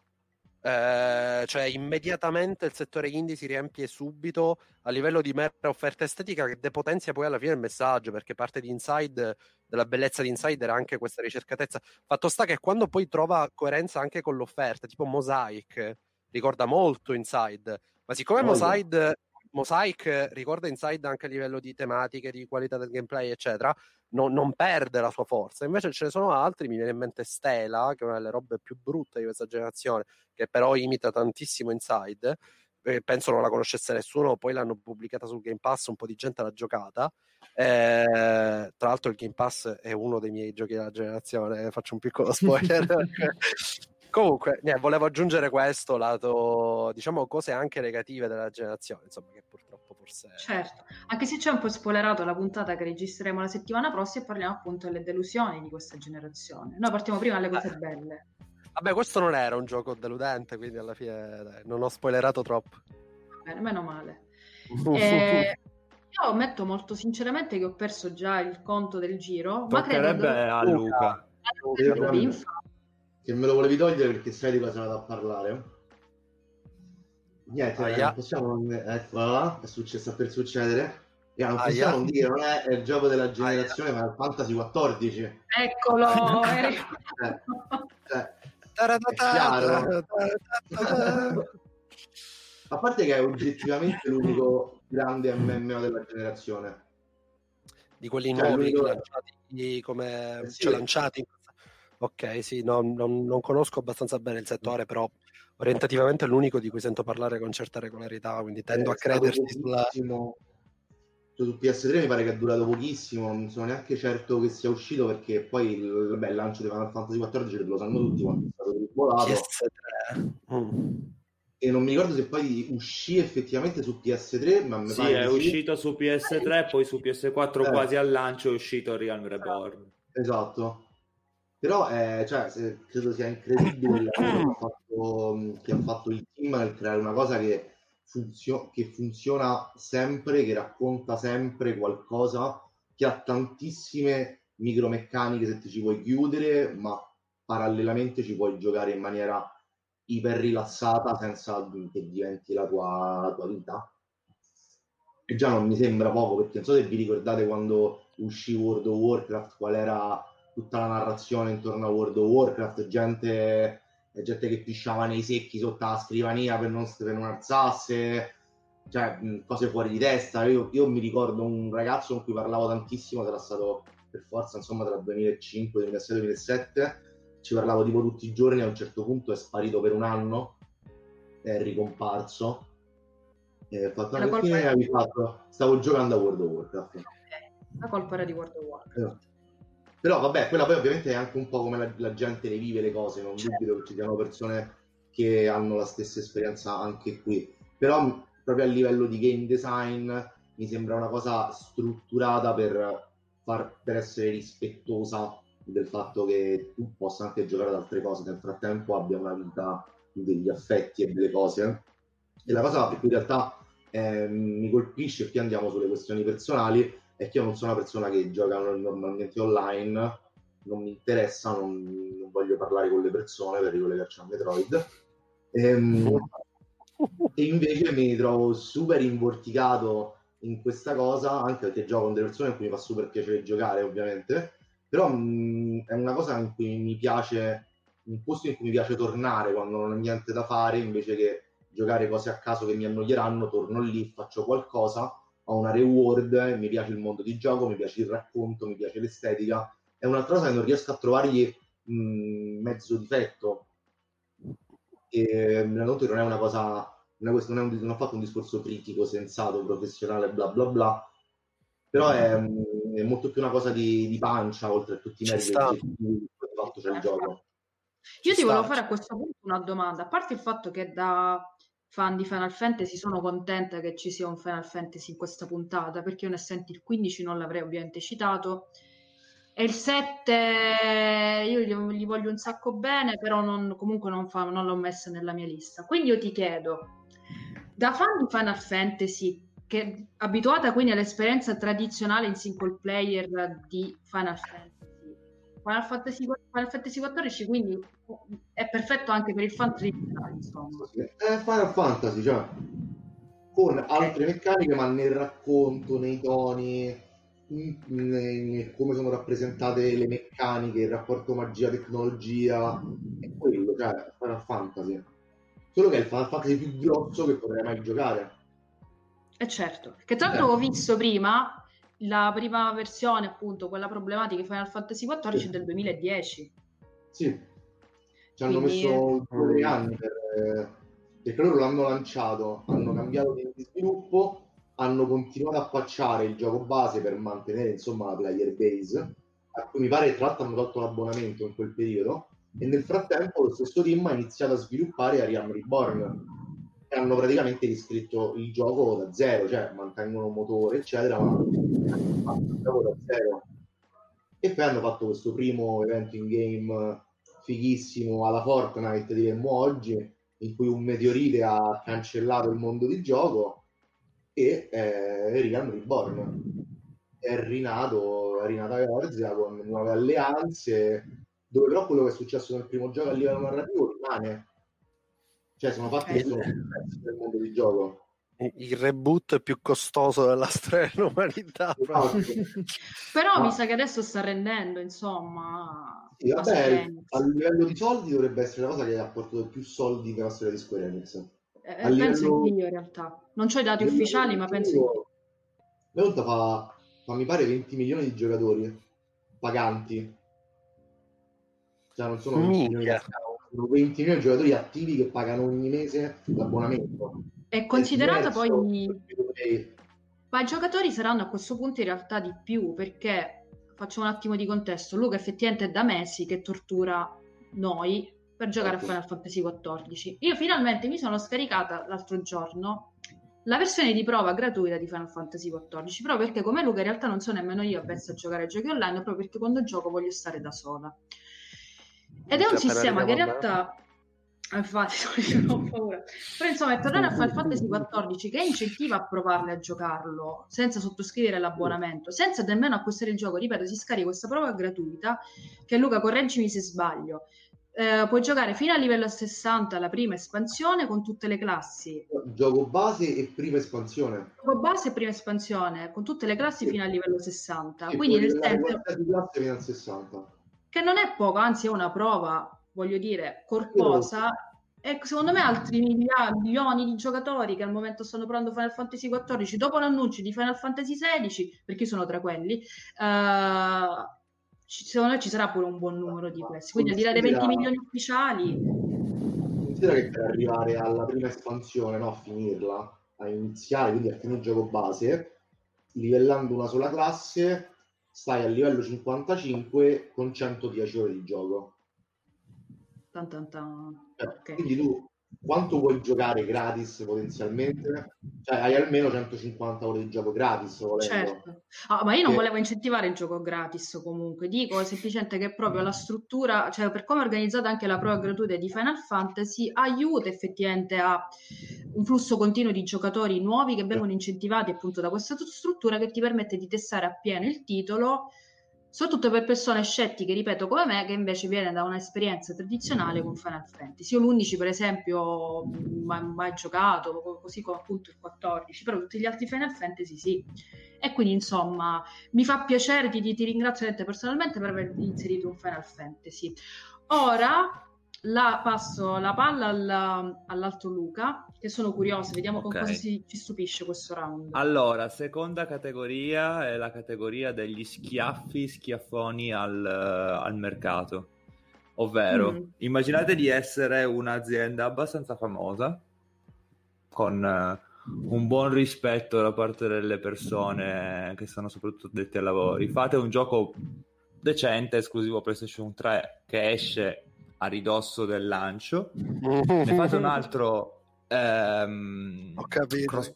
S4: Eh, cioè immediatamente il settore indie si riempie subito a livello di mera offerta estetica che depotenzia poi alla fine il messaggio perché parte di Inside della bellezza di Inside era anche questa ricercatezza fatto sta che quando poi trova coerenza anche con l'offerta tipo Mosaic ricorda molto Inside ma siccome oh, Mosaic Mosaic ricorda Inside anche a livello di tematiche, di qualità del gameplay, eccetera, non, non, perde la sua forza. Invece ce ne sono altri, mi viene in mente Stella, che è una delle robe più brutte di questa generazione, che però imita tantissimo Inside. Eh, penso non la conoscesse nessuno, poi l'hanno pubblicata sul Game Pass, un po' di gente l'ha giocata. Eh, tra l'altro il Game Pass è uno dei miei giochi della generazione, faccio un piccolo spoiler. Comunque, niente, volevo aggiungere questo lato, diciamo, cose anche negative della generazione, insomma, che purtroppo forse...
S1: Certo, anche se c'è un po' spoilerato la puntata che registreremo la settimana prossima e parliamo appunto delle delusioni di questa generazione. Noi partiamo prima alle cose
S4: Eh.
S1: belle.
S4: Vabbè, questo non era un gioco deludente, quindi alla fine dai, non ho spoilerato troppo.
S1: Bene, meno male. Eh, io ammetto molto sinceramente che ho perso già il conto del giro, ma credo
S3: Toccherebbe a Luca.
S2: Io-
S1: che infatti
S2: Che me lo volevi togliere perché sai di cosa vado a parlare? Niente,
S4: Aia.
S2: non possiamo. Eccola là, è successo per succedere. Raga, non
S4: Aia.
S2: possiamo non dire, non è, è il gioco della generazione, ma è il Fantasy 14.
S1: Eccolo!
S2: Eh, cioè, a parte che è oggettivamente l'unico grande MMO della generazione.
S4: Di quelli
S2: Cioè,
S4: nuovi
S2: l'unico-
S4: lanciati come
S2: Eh, sì.
S4: cioè, lanciati. Ok, sì, no, non, non conosco abbastanza bene il settore, però orientativamente è l'unico di cui sento parlare con certa regolarità, quindi tendo
S2: È
S4: a crederti sulla...
S2: cioè, su PS3 mi pare che è durato pochissimo, non sono neanche certo che sia uscito perché poi il, vabbè, il lancio di Final Fantasy 14 lo sanno tutti quando è stato tribolato
S4: PS3. Mm.
S2: e non mi ricordo se poi uscì effettivamente su PS3, ma mi
S3: Sì,
S2: pare
S3: è
S2: di sì.
S3: uscito su PS3, poi su PS4
S2: Eh.
S3: quasi al lancio è uscito Realm Reborn.
S2: Esatto. Però eh, cioè, credo sia incredibile il lavoro che ha, che ha fatto il team nel creare una cosa che, funzio- che funziona sempre, che racconta sempre qualcosa, che ha tantissime micromeccaniche se ti ci vuoi chiudere, ma parallelamente ci puoi giocare in maniera iper rilassata senza che diventi la tua, la tua vita. E già non mi sembra poco, perché non so se vi ricordate quando uscì World of Warcraft, qual era tutta la narrazione intorno a World of Warcraft, gente, gente che pisciava nei secchi sotto la scrivania per non, per non alzasse, cioè cose fuori di testa. Io, io mi ricordo un ragazzo con cui parlavo tantissimo, sarà stato per forza insomma tra 2005, 2006, 2007, ci parlavo tipo tutti i giorni, a un certo punto è sparito per un anno, è ricomparso. E ho fatto,
S1: La
S2: "Ah, perché
S1: colpa
S2: fatto? Stavo giocando a World of Warcraft.
S1: Ok, La colpa era di World of Warcraft.
S2: Esatto. Però vabbè, quella poi ovviamente è anche un po' come la, la gente le vive le cose, non
S1: Certo.
S2: dubito che ci siano persone che hanno la stessa esperienza anche qui. Però proprio a livello di game design mi sembra una cosa strutturata per, far, per essere rispettosa del fatto che tu possa anche giocare ad altre cose, nel frattempo abbia una vita degli affetti e delle cose. E la cosa per cui in realtà eh, mi colpisce, qui andiamo sulle questioni personali, è che io non sono una persona che gioca normalmente online, non mi interessa, non, non voglio parlare con le persone per ricollegarci a Metroid. Ehm, e invece mi trovo super invorticato in questa cosa, anche perché gioco con delle persone in cui mi fa super piacere giocare, ovviamente, però mh, è una cosa in cui mi piace, un posto in cui mi piace tornare quando non ho niente da fare, invece che giocare cose a caso che mi annoieranno, torno lì, faccio qualcosa, ho una reward, mi piace il mondo di gioco, mi piace il racconto, mi piace l'estetica. È un'altra cosa che non riesco a trovargli mh, mezzo difetto. E mi rendo che non è una cosa, non, è questo- non è un- non ho fatto un discorso critico, sensato, professionale, bla bla bla, però è, mh, è molto più una cosa di, di pancia, oltre a tutti i meriti che fatto c'è il gioco.
S1: Io ti volevo fare a questo punto una domanda, a parte il fatto che da fan di Final Fantasy sono contenta che ci sia un Final Fantasy in questa puntata, perché io ne senti il 15 non l'avrei ovviamente citato, e il 7 io gli, gli voglio un sacco bene, però non- comunque non, fa- non l'ho messa nella mia lista. Quindi io ti chiedo, da fan di Final Fantasy, che abituata quindi all'esperienza tradizionale in single player di Final Fantasy, Final Fantasy, Final Fantasy 14 quindi è perfetto anche per il fan tradizionale, insomma.
S2: È Final Fantasy, cioè, con altre meccaniche, ma nel racconto, nei toni, in- in- come sono rappresentate le meccaniche, il rapporto magia-tecnologia, è quello, cioè, è Final Fantasy. Solo che è il Final Fantasy più grosso che potrei mai giocare.
S1: E certo, che tra l'altro
S2: Eh.
S1: ho visto prima la prima versione, appunto, quella problematica di Final Fantasy 14
S2: Sì.
S1: del 2010.
S2: Sì, ci hanno
S1: Quindi-
S2: messo due o tre anni per, perché loro l'hanno lanciato, hanno cambiato di di sviluppo, hanno continuato a patchare il gioco base per mantenere insomma la player base, a cui mi pare tra l'altro hanno tolto l'abbonamento in quel periodo, e nel frattempo lo stesso team ha iniziato a sviluppare Ariam Reborn e hanno praticamente riscritto il gioco da zero, cioè mantengono un motore eccetera, ma hanno fatto il gioco da zero. E poi hanno fatto questo primo evento in game fighissimo alla Fortnite diremmo oggi in cui un meteorite ha cancellato il mondo di gioco e eh, Realm Reborn è rinato, è rinata Eorzea con nuove alleanze dove però quello che è successo nel primo gioco a livello narrativo rimane. Cioè sono fatti che sono del mondo di gioco
S4: il reboot più costoso della storia dell'umanità.
S1: Esatto. Però no. mi sa che adesso sta rendendo, insomma.
S2: Sì, vabbè, a livello di soldi dovrebbe essere la cosa che ha portato più soldi per la storia di Square Enix.
S1: Eh, penso livello... anch'io in realtà. Non ho i dati ufficiali, ma penso che...
S2: Leonta fa, fa, mi pare, 20 milioni di giocatori paganti. Cioè non sono 20 milioni, sono 20 milioni di giocatori attivi che pagano ogni mese l'abbonamento.
S1: È considerata poi... Ma i giocatori saranno a questo punto in realtà di più, perché faccio un attimo di contesto. Luca effettivamente è da mesi che tortura noi per giocare okay. a Final Fantasy XIV. Io finalmente mi sono scaricata l'altro giorno la versione di prova gratuita di Final Fantasy XIV, proprio perché come Luca in realtà non so nemmeno io avvezzo a giocare a giochi online, proprio perché quando gioco voglio stare da sola. Ed è un sistema che in realtà Infatti, ho paura. Però insomma, è tornare a Final Fantasy XIV che incentiva a provarle a giocarlo senza sottoscrivere l'abbonamento, senza nemmeno acquistare il gioco. Ripeto, si scarica questa prova gratuita che Luca, correggimi se sbaglio. Eh, puoi giocare fino a livello 60 la prima espansione con tutte le classi.
S2: Gioco base e prima espansione.
S1: Gioco base e prima espansione con tutte le classi sì. fino a livello 60. E Quindi nel senso...
S2: fino al 60.
S1: Che non è poco, anzi è una prova voglio dire, corposa. E secondo me altri miliardi, milioni di giocatori che al momento stanno provando Final Fantasy XIV, dopo l'annuncio di Final Fantasy XVI, perché sono tra quelli, uh, secondo me ci sarà pure un buon numero di questi. Quindi al di là dei 20 milioni ufficiali...
S2: Considera che per arrivare alla prima espansione, no, a finirla, a iniziare, quindi a finire il gioco base, livellando una sola classe, stai a livello 55 con 110 ore di gioco.
S1: Tan, tan, tan.
S2: Eh, okay. Quindi tu quanto vuoi giocare gratis potenzialmente? Cioè hai almeno 150 ore di gioco gratis. Volendo.
S1: Certo. Ah, ma io non e... volevo incentivare il gioco gratis comunque, dico semplicemente che proprio la struttura, cioè per come è organizzata anche la prova gratuita di Final Fantasy, aiuta effettivamente a un flusso continuo di giocatori nuovi che vengono incentivati appunto da questa struttura che ti permette di testare appieno il titolo soprattutto per persone scettiche, ripeto, come me, che invece viene da un'esperienza tradizionale con Final Fantasy. Io l'11, per esempio, mai, mai giocato, così come appunto il 14, però tutti gli altri Final Fantasy sì. E quindi, insomma, mi fa piacere, ti, ti ringrazio personalmente per aver inserito un Final Fantasy. Ora la passo la palla al, all'altro Luca, che sono curioso, vediamo okay. con cosa si, ci stupisce questo round.
S3: Allora, seconda categoria è la categoria degli schiaffi, schiaffoni al, al mercato. Ovvero, mm. immaginate di essere un'azienda abbastanza famosa, con uh, un buon rispetto da parte delle persone che sono soprattutto detti ai lavori. Fate un gioco decente, esclusivo PlayStation 3, che esce a ridosso del lancio. ne fate un altro ehm,
S4: Ho capito. Cross-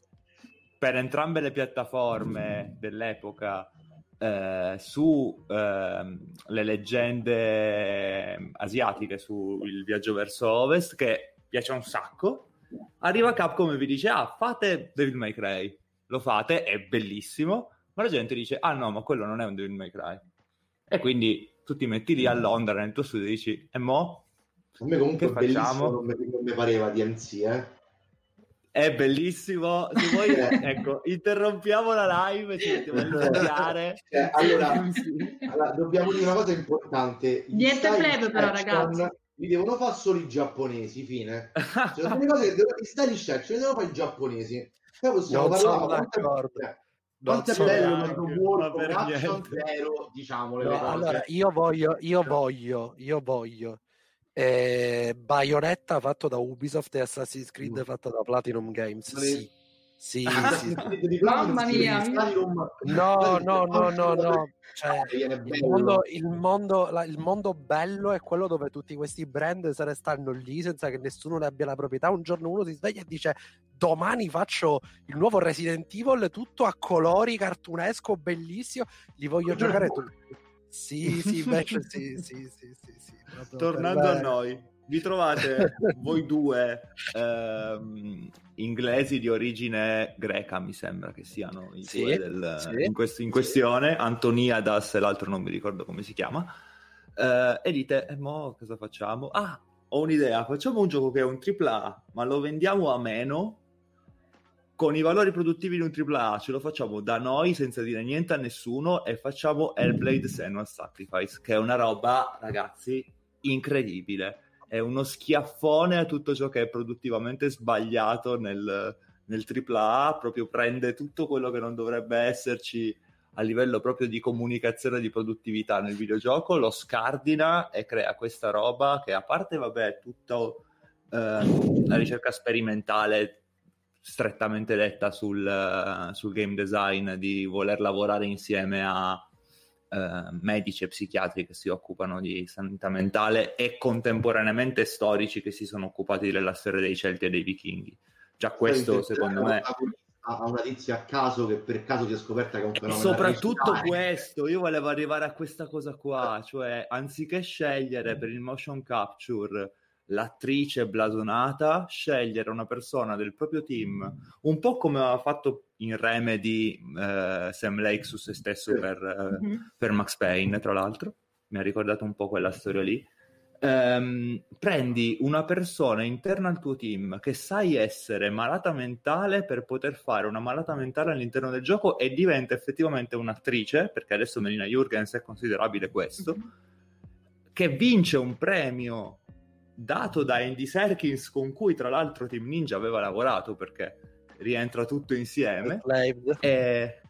S3: per entrambe le piattaforme dell'epoca eh, su eh, le leggende asiatiche sul viaggio verso ovest che piace un sacco arriva Capcom e vi dice ah fate Devil May Cry lo fate è bellissimo ma la gente dice ah no ma quello non è un Devil May Cry e quindi tu ti metti lì a Londra nel tuo studio e dici e mo?
S2: A me comunque che facciamo? Non mi, non mi pareva DMC, eh?
S3: È bellissimo. Se vuoi, ecco, interrompiamo la live e ci mettiamo a iniziare.
S2: Eh, allora, allora, dobbiamo dire una cosa importante.
S1: Niente plebe però, ragazzi.
S2: Li devono fare solo i giapponesi, fine. Cioè, sono le cose che devono, i stylish action li devono fare i giapponesi. Poi possiamo non parlare quanto è bello World action zero, diciamo. No,
S4: allora, io voglio, io voglio, io voglio eh, Bayonetta fatto da Ubisoft e Assassin's Creed mm. fatto da Platinum Games. Sì. Sì,
S2: Ah,
S4: sì.
S2: di Platinum
S1: Mamma mia.
S4: No, no, no, no, no. Cioè,
S2: Viene
S4: il
S2: bello.
S4: mondo, il, mondo, la- il mondo bello è quello dove tutti questi brand se ne stanno lì senza che nessuno ne abbia la proprietà. Un giorno uno si sveglia e dice: Domani faccio il nuovo Resident Evil, tutto a colori, cartunesco, bellissimo. Li voglio giocare tutti. Sì, sì, invece sì, sì, sì, sì, sì.
S3: Tornando a noi, vi trovate voi due ehm, inglesi di origine greca, mi sembra che siano i
S4: Sì,
S3: due del-
S4: sì,
S3: in, quest- in
S4: sì.
S3: questione, Antoniadas e l'altro non mi ricordo come si chiama, eh, e dite, e mo cosa facciamo? Ah, ho un'idea, facciamo un gioco che è un AAA, ma lo vendiamo a meno con i valori produttivi di un AAA, ce lo facciamo da noi senza dire niente a nessuno e facciamo Hellblade Senua's Sacrifice, che è una roba, ragazzi, incredibile. È uno schiaffone a tutto ciò che è produttivamente sbagliato nel, nel AAA, proprio prende tutto quello che non dovrebbe esserci a livello proprio di comunicazione di produttività nel videogioco, lo scardina e crea questa roba che a parte, vabbè, tutto eh, la ricerca sperimentale strettamente detta sul, eh, sul game design, di voler lavorare insieme a eh, medici e psichiatri che si occupano di sanità mentale e contemporaneamente storici che si sono occupati della storia dei Celti e dei Vichinghi. Già questo, secondo me,
S2: a una tizia a caso che per caso si è scoperta che è un
S3: e
S2: fenomeno
S3: soprattutto
S2: digitale.
S3: questo, io volevo arrivare a questa cosa qua, cioè anziché scegliere per il motion capture l'attrice blasonata, scegliere una persona del proprio team, un po' come aveva fatto in Remedy eh, Sam Lake su se stesso per, eh,
S1: Mhm.
S3: per Max Payne, tra l'altro, mi ha ricordato un po' quella storia lì. Ehm, prendi una persona interna al tuo team che sai essere malata mentale per poter fare una malata mentale all'interno del gioco e diventa effettivamente un'attrice, perché adesso Melina Jurgens è considerabile questo,
S1: Mhm.
S3: che vince un premio dato da Andy Serkins con cui tra l'altro Team Ninja aveva lavorato perché rientra tutto insieme e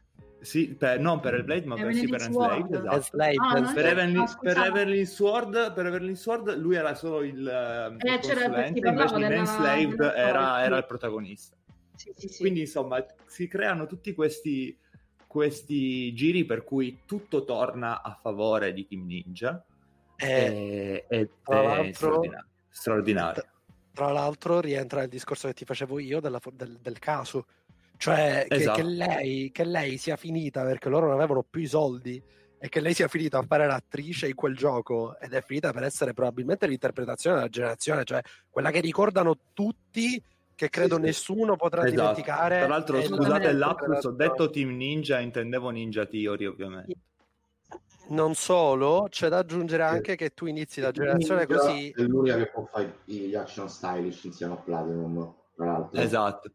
S3: sì, per- non per il Blade ma per, sì, per
S1: Evelyn
S3: Enslaved,
S1: Sword.
S3: esatto.
S4: Enslaved,
S1: Ah, non
S3: Per, Evelyn,
S1: ah,
S3: per. Evelyn Sword, per Evelyn Sword lui era solo il, eh, il
S1: Eh, c'era-
S3: consulente, invece in
S1: della-
S3: Enslaved
S1: della
S3: era, era
S1: sì.
S3: il protagonista.
S1: Sì, sì, sì.
S3: Quindi insomma si creano tutti questi, questi giri per cui tutto torna a favore di Team Ninja
S4: Eh,
S3: e- ed
S4: tra
S3: è
S4: l'altro-
S3: straordinario.
S4: tra l'altro rientra il discorso che ti facevo io della del, del caso, cioè che,
S3: Esatto.
S4: che lei, che lei sia finita perché loro non avevano più i soldi e che lei sia finita a fare l'attrice in quel gioco ed è finita per essere probabilmente l'interpretazione della generazione, cioè quella che ricordano tutti che credo
S2: Sì,
S4: nessuno potrà
S3: Esatto.
S4: dimenticare.
S3: Tra l'altro, scusate
S4: la-
S3: il lapsus, ho detto Team Ninja, intendevo Ninja Theory ovviamente.
S4: Non solo, c'è da aggiungere anche che tu inizi la generazione così
S2: È l'unica che può fare gli action stylish insieme a Platinum, tra l'altro.
S3: Esatto,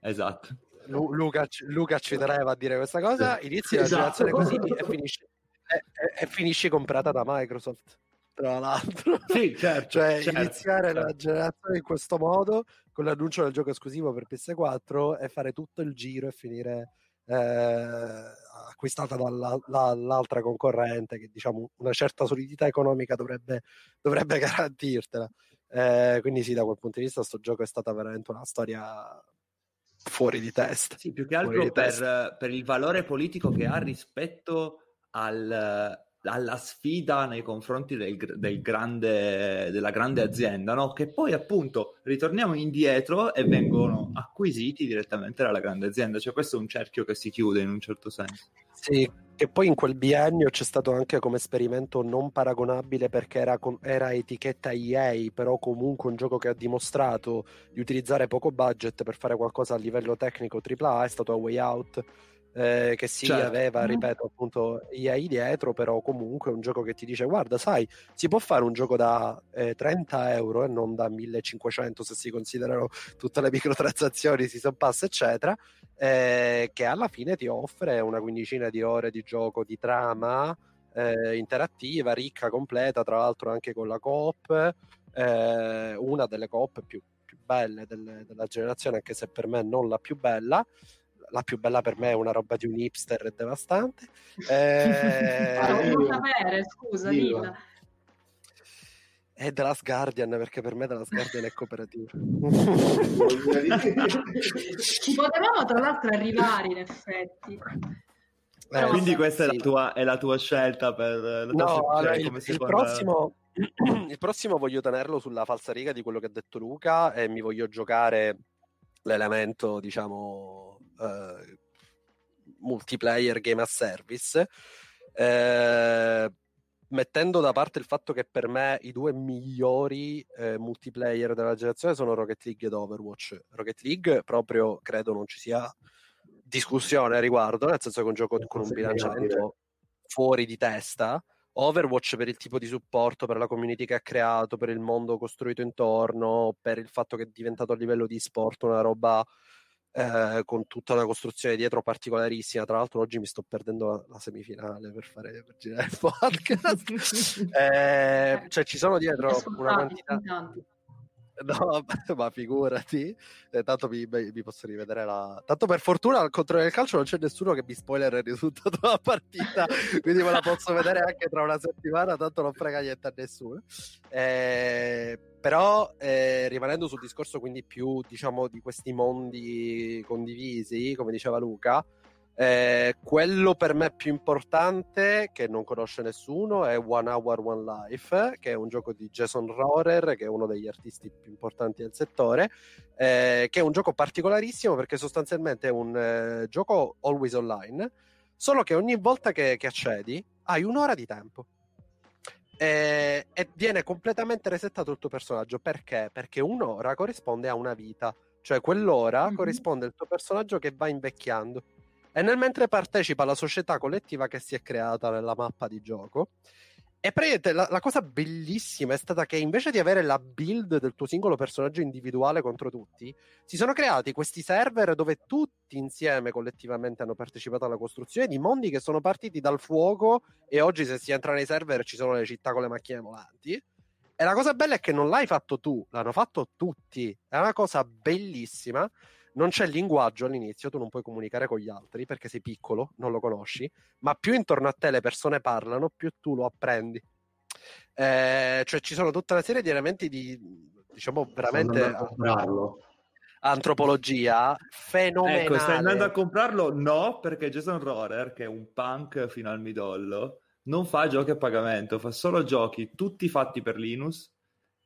S3: esatto.
S4: Lu- Luca, ci- Luca ci teneva a dire questa cosa, inizi la
S2: Esatto.
S4: generazione così e finisci, e, e- e finisci comprata da Microsoft, tra l'altro.
S3: Sì, certo.
S4: Cioè
S3: certo,
S4: iniziare la
S3: certo.
S4: generazione in questo modo, con l'annuncio del gioco esclusivo per PS4 e fare tutto il giro e finire eh, acquistata dall'altra concorrente che diciamo una certa solidità economica dovrebbe, dovrebbe garantirtela. Eh, quindi sì, da quel punto di vista sto gioco è stata veramente una storia fuori di testa.
S3: Sì, più che altro per, per il valore politico che ha rispetto al- alla sfida nei confronti del, del grande, della grande azienda, no? che poi appunto ritorniamo indietro e vengono acquisiti direttamente dalla grande azienda. Cioè questo è un cerchio che si chiude in un certo senso.
S4: Sì, che poi in quel biennio c'è stato anche come esperimento non paragonabile perché era, era etichetta EA, però comunque un gioco che ha dimostrato di utilizzare poco budget per fare qualcosa a livello tecnico AAA, è stato A Way Out, eh, che sì,
S3: Certo.
S4: aveva, ripeto, appunto EA dietro, però comunque un gioco che ti dice, guarda, sai, si può fare un gioco da eh, 30 euro e non da 1500 se si considerano tutte le microtransazioni, season pass, eccetera, eh, che alla fine ti offre una quindicina di ore di gioco di trama eh, interattiva, ricca, completa, tra l'altro anche con la coop, eh, una delle coop più, più belle delle- della generazione, anche se per me non la più bella. La più bella per me è una roba di un hipster devastante. Eh,
S1: può sapere, scusa. Nil.
S4: è The Last Guardian, perché per me The Last Guardian è cooperativo.
S1: Ci potevamo tra l'altro arrivare in effetti.
S3: Eh, quindi questa sì. è, la tua, è, la tua, scelta per la tua
S4: no, allora, il, il, prossimo, il prossimo voglio tenerlo sulla falsariga di quello che ha detto Luca e mi voglio giocare l'elemento diciamo eh, multiplayer game as service eh, mettendo da parte il fatto che per me i due migliori eh, multiplayer della generazione sono Rocket League ed Overwatch. Rocket League proprio credo non ci sia discussione a riguardo, nel senso che è un gioco con un bilanciamento fuori di testa. Overwatch per il tipo di supporto, per la community che ha creato, per il mondo costruito intorno, per il fatto che è diventato a livello di sport una roba eh, con tutta una costruzione dietro particolarissima. Tra l'altro, oggi mi sto perdendo la, la semifinale per fare per girare il podcast. eh, cioè, ci sono dietro una quantità. No, ma figurati, eh, tanto mi, mi, posso rivedere la. Tanto per fortuna, al contrario del calcio, non c'è nessuno che mi spoiler il risultato della partita, quindi me la posso vedere anche tra una settimana. Tanto non frega niente a nessuno. Eh, però, eh, rimanendo sul discorso, quindi più diciamo di questi mondi condivisi, come diceva Luca. Eh, quello per me più importante, che non conosce nessuno, è One Hour One Life, che è un gioco di Jason Rohrer, che è uno degli artisti più importanti del settore, eh, che è un gioco particolarissimo perché sostanzialmente è un eh, gioco always online, solo che ogni volta che, che accedi hai un'ora di tempo. E, e viene completamente resettato il tuo personaggio perché? Perché un'ora corrisponde a una vita, cioè quell'ora mm-hmm. corrisponde al tuo personaggio che va invecchiando e nel mentre partecipa alla società collettiva che si è creata nella mappa di gioco. E praticamente la, la, cosa bellissima è stata che invece di avere la build del tuo singolo personaggio individuale contro tutti, si sono creati questi server dove tutti insieme collettivamente hanno partecipato alla costruzione di mondi che sono partiti dal fuoco e oggi se si entra nei server ci sono le città con le macchine volanti. E la cosa bella è che non l'hai fatto tu, l'hanno fatto tutti. È una cosa bellissima non c'è linguaggio all'inizio, tu non puoi comunicare con gli altri perché sei piccolo, non lo conosci, ma più intorno a te le persone parlano, più tu lo apprendi. Eh, cioè ci sono tutta una serie di elementi di, diciamo, veramente antropologia fenomenale.
S3: Ecco, stai andando a comprarlo? No, perché Jason Rohrer, che è un punk fino al midollo, non fa giochi a pagamento, fa solo giochi tutti fatti per Linux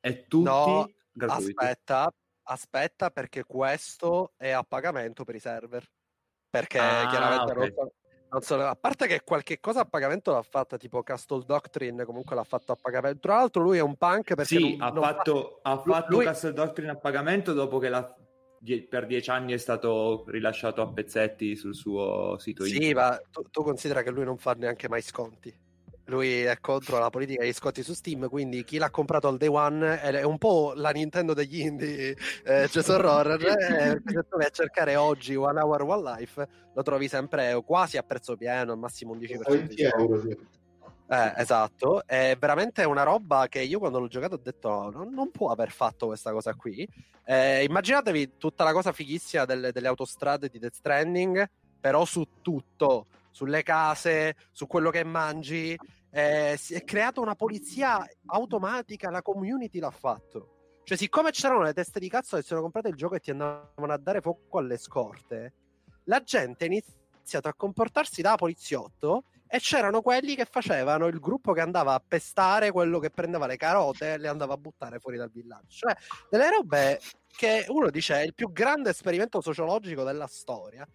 S3: e tutti no, gratuiti.
S4: Aspetta, aspetta perché questo è a pagamento per i server. Perché ah, chiaramente okay. non, non so, a parte che qualche cosa a pagamento l'ha fatta, tipo Castle Doctrine, comunque l'ha fatto a pagamento. Tra l'altro, lui è un punk perché.
S3: Sì,
S4: non,
S3: ha, non fatto, fa... ha fatto lui... Castle Doctrine a pagamento dopo che la... per dieci anni è stato rilasciato a pezzetti sul suo sito
S4: sì, internet. Sì, ma tu, tu considera che lui non fa neanche mai sconti lui è contro la politica degli sconti su Steam, quindi chi l'ha comprato al day one è un po' la Nintendo degli indie, eh, Jason Horror, eh, se tu vai a cercare oggi One Hour One Life, lo trovi sempre quasi a prezzo pieno, al massimo un 10% 20 euro, sì. Eh, esatto, è veramente una roba che io quando l'ho giocato ho detto no, non, non può aver fatto questa cosa qui. Eh, immaginatevi tutta la cosa fighissima delle, delle autostrade di Death Stranding, però su tutto sulle case, su quello che mangi. Eh, si è creata una polizia automatica, la community l'ha fatto. Cioè, siccome c'erano le teste di cazzo che si erano comprate il gioco e ti andavano a dare fuoco alle scorte, la gente ha iniziato a comportarsi da poliziotto e c'erano quelli che facevano il gruppo che andava a pestare quello che prendeva le carote e le andava a buttare fuori dal villaggio. Cioè, delle robe che uno dice è il più grande esperimento sociologico della storia.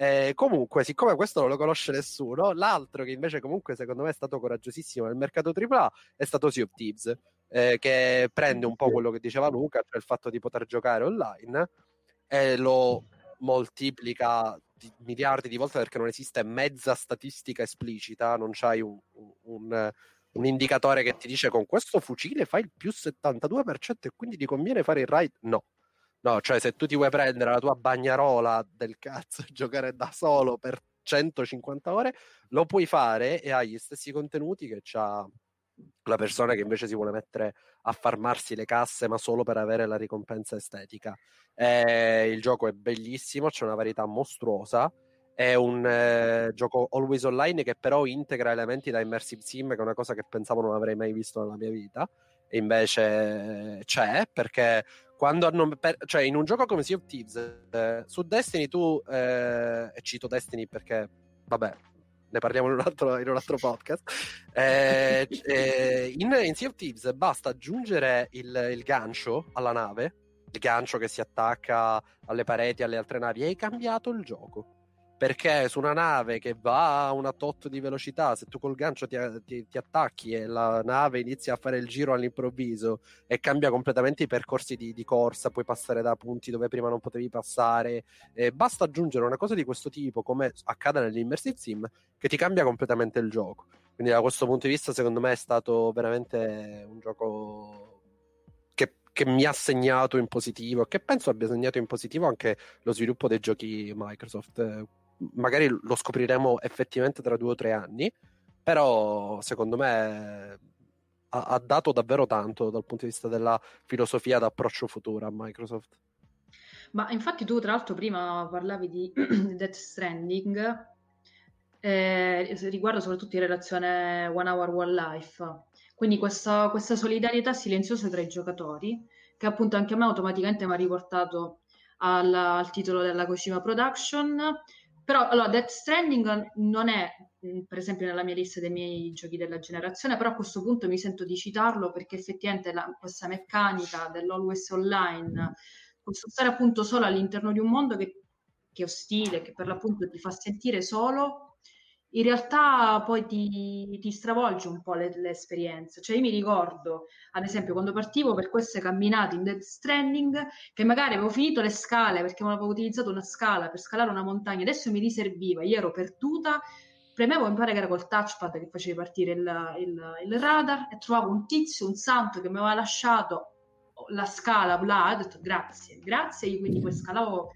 S4: Eh, comunque, siccome questo non lo conosce nessuno, l'altro che invece comunque secondo me è stato coraggiosissimo nel mercato AAA è stato Sea of Thieves, eh, che prende un po' quello che diceva Luca, cioè il fatto di poter giocare online e lo moltiplica di miliardi di volte perché non esiste mezza statistica esplicita, non c'hai un, un, un indicatore che ti dice con questo fucile fai il più 72% e quindi ti conviene fare il raid. No, No, cioè se tu ti vuoi prendere la tua bagnarola del cazzo e giocare da solo per 150 ore, lo puoi fare e hai gli stessi contenuti che c'ha la persona che invece si vuole mettere a farmarsi le casse ma solo per avere la ricompensa estetica. Eh, il gioco è bellissimo, c'è una varietà mostruosa. È un eh, gioco always online che però integra elementi da immersive sim, che è una cosa che pensavo non avrei mai visto nella mia vita e invece c'è perché quando hanno per, cioè in un gioco come Sea of Thieves eh, su Destiny tu eh, e cito Destiny perché vabbè ne parliamo in un altro, in un altro podcast eh, eh in, in, Sea of Thieves basta aggiungere il, il gancio alla nave il gancio che si attacca alle pareti alle altre navi e hai cambiato il gioco perché su una nave che va a una tot di velocità, se tu col gancio ti, ti, ti, attacchi e la nave inizia a fare il giro all'improvviso e cambia completamente i percorsi di, di corsa, puoi passare da punti dove prima non potevi passare, eh, basta aggiungere una cosa di questo tipo, come accade nell'Immersive Sim, che ti cambia completamente il gioco. Quindi da questo punto di vista, secondo me, è stato veramente un gioco che, mi ha segnato in positivo, che penso abbia segnato in positivo anche lo sviluppo dei giochi Microsoft magari lo scopriremo effettivamente tra due o tre anni, però secondo me ha, ha dato davvero tanto dal punto di vista della filosofia d'approccio futuro a Microsoft.
S1: Ma infatti tu tra l'altro prima parlavi di Death Stranding eh, riguardo soprattutto in relazione One Hour One Life, quindi questa, questa solidarietà silenziosa tra i giocatori che appunto anche a me automaticamente mi ha riportato al, al titolo della Kojima Production però allora, Death Stranding non è, mm, per esempio, nella mia lista dei miei giochi della generazione, però a questo punto mi sento di citarlo perché effettivamente la, questa meccanica dell'always online, questo stare appunto solo all'interno di un mondo che, che è ostile, che per l'appunto ti fa sentire solo, in realtà poi ti, ti stravolge un po' le, le, esperienze. Cioè io mi ricordo, ad esempio, quando partivo per queste camminate in Dead Stranding, che magari avevo finito le scale perché non avevo utilizzato una scala per scalare una montagna, adesso mi riserviva, io ero perduta, premevo, mi pare che era col touchpad che facevi partire il, il, il radar e trovavo un tizio, un santo che mi aveva lasciato la scala là, ho detto grazie, grazie, io quindi poi scalavo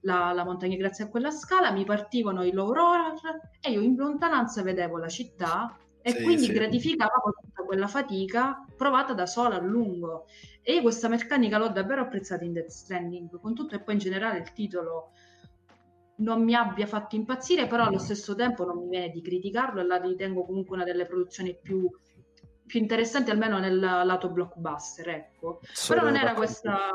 S1: la, la, montagna grazie a quella scala, mi partivano i low roller e io in lontananza vedevo la città e sì, quindi sì. gratificavo tutta quella fatica provata da sola a lungo. E io questa meccanica l'ho davvero apprezzata in Death Stranding, con tutto e poi in generale il titolo non mi abbia fatto impazzire, però allo stesso tempo non mi viene di criticarlo e la ritengo comunque una delle produzioni più, più interessanti, almeno nel lato blockbuster, ecco. Sono però non era questa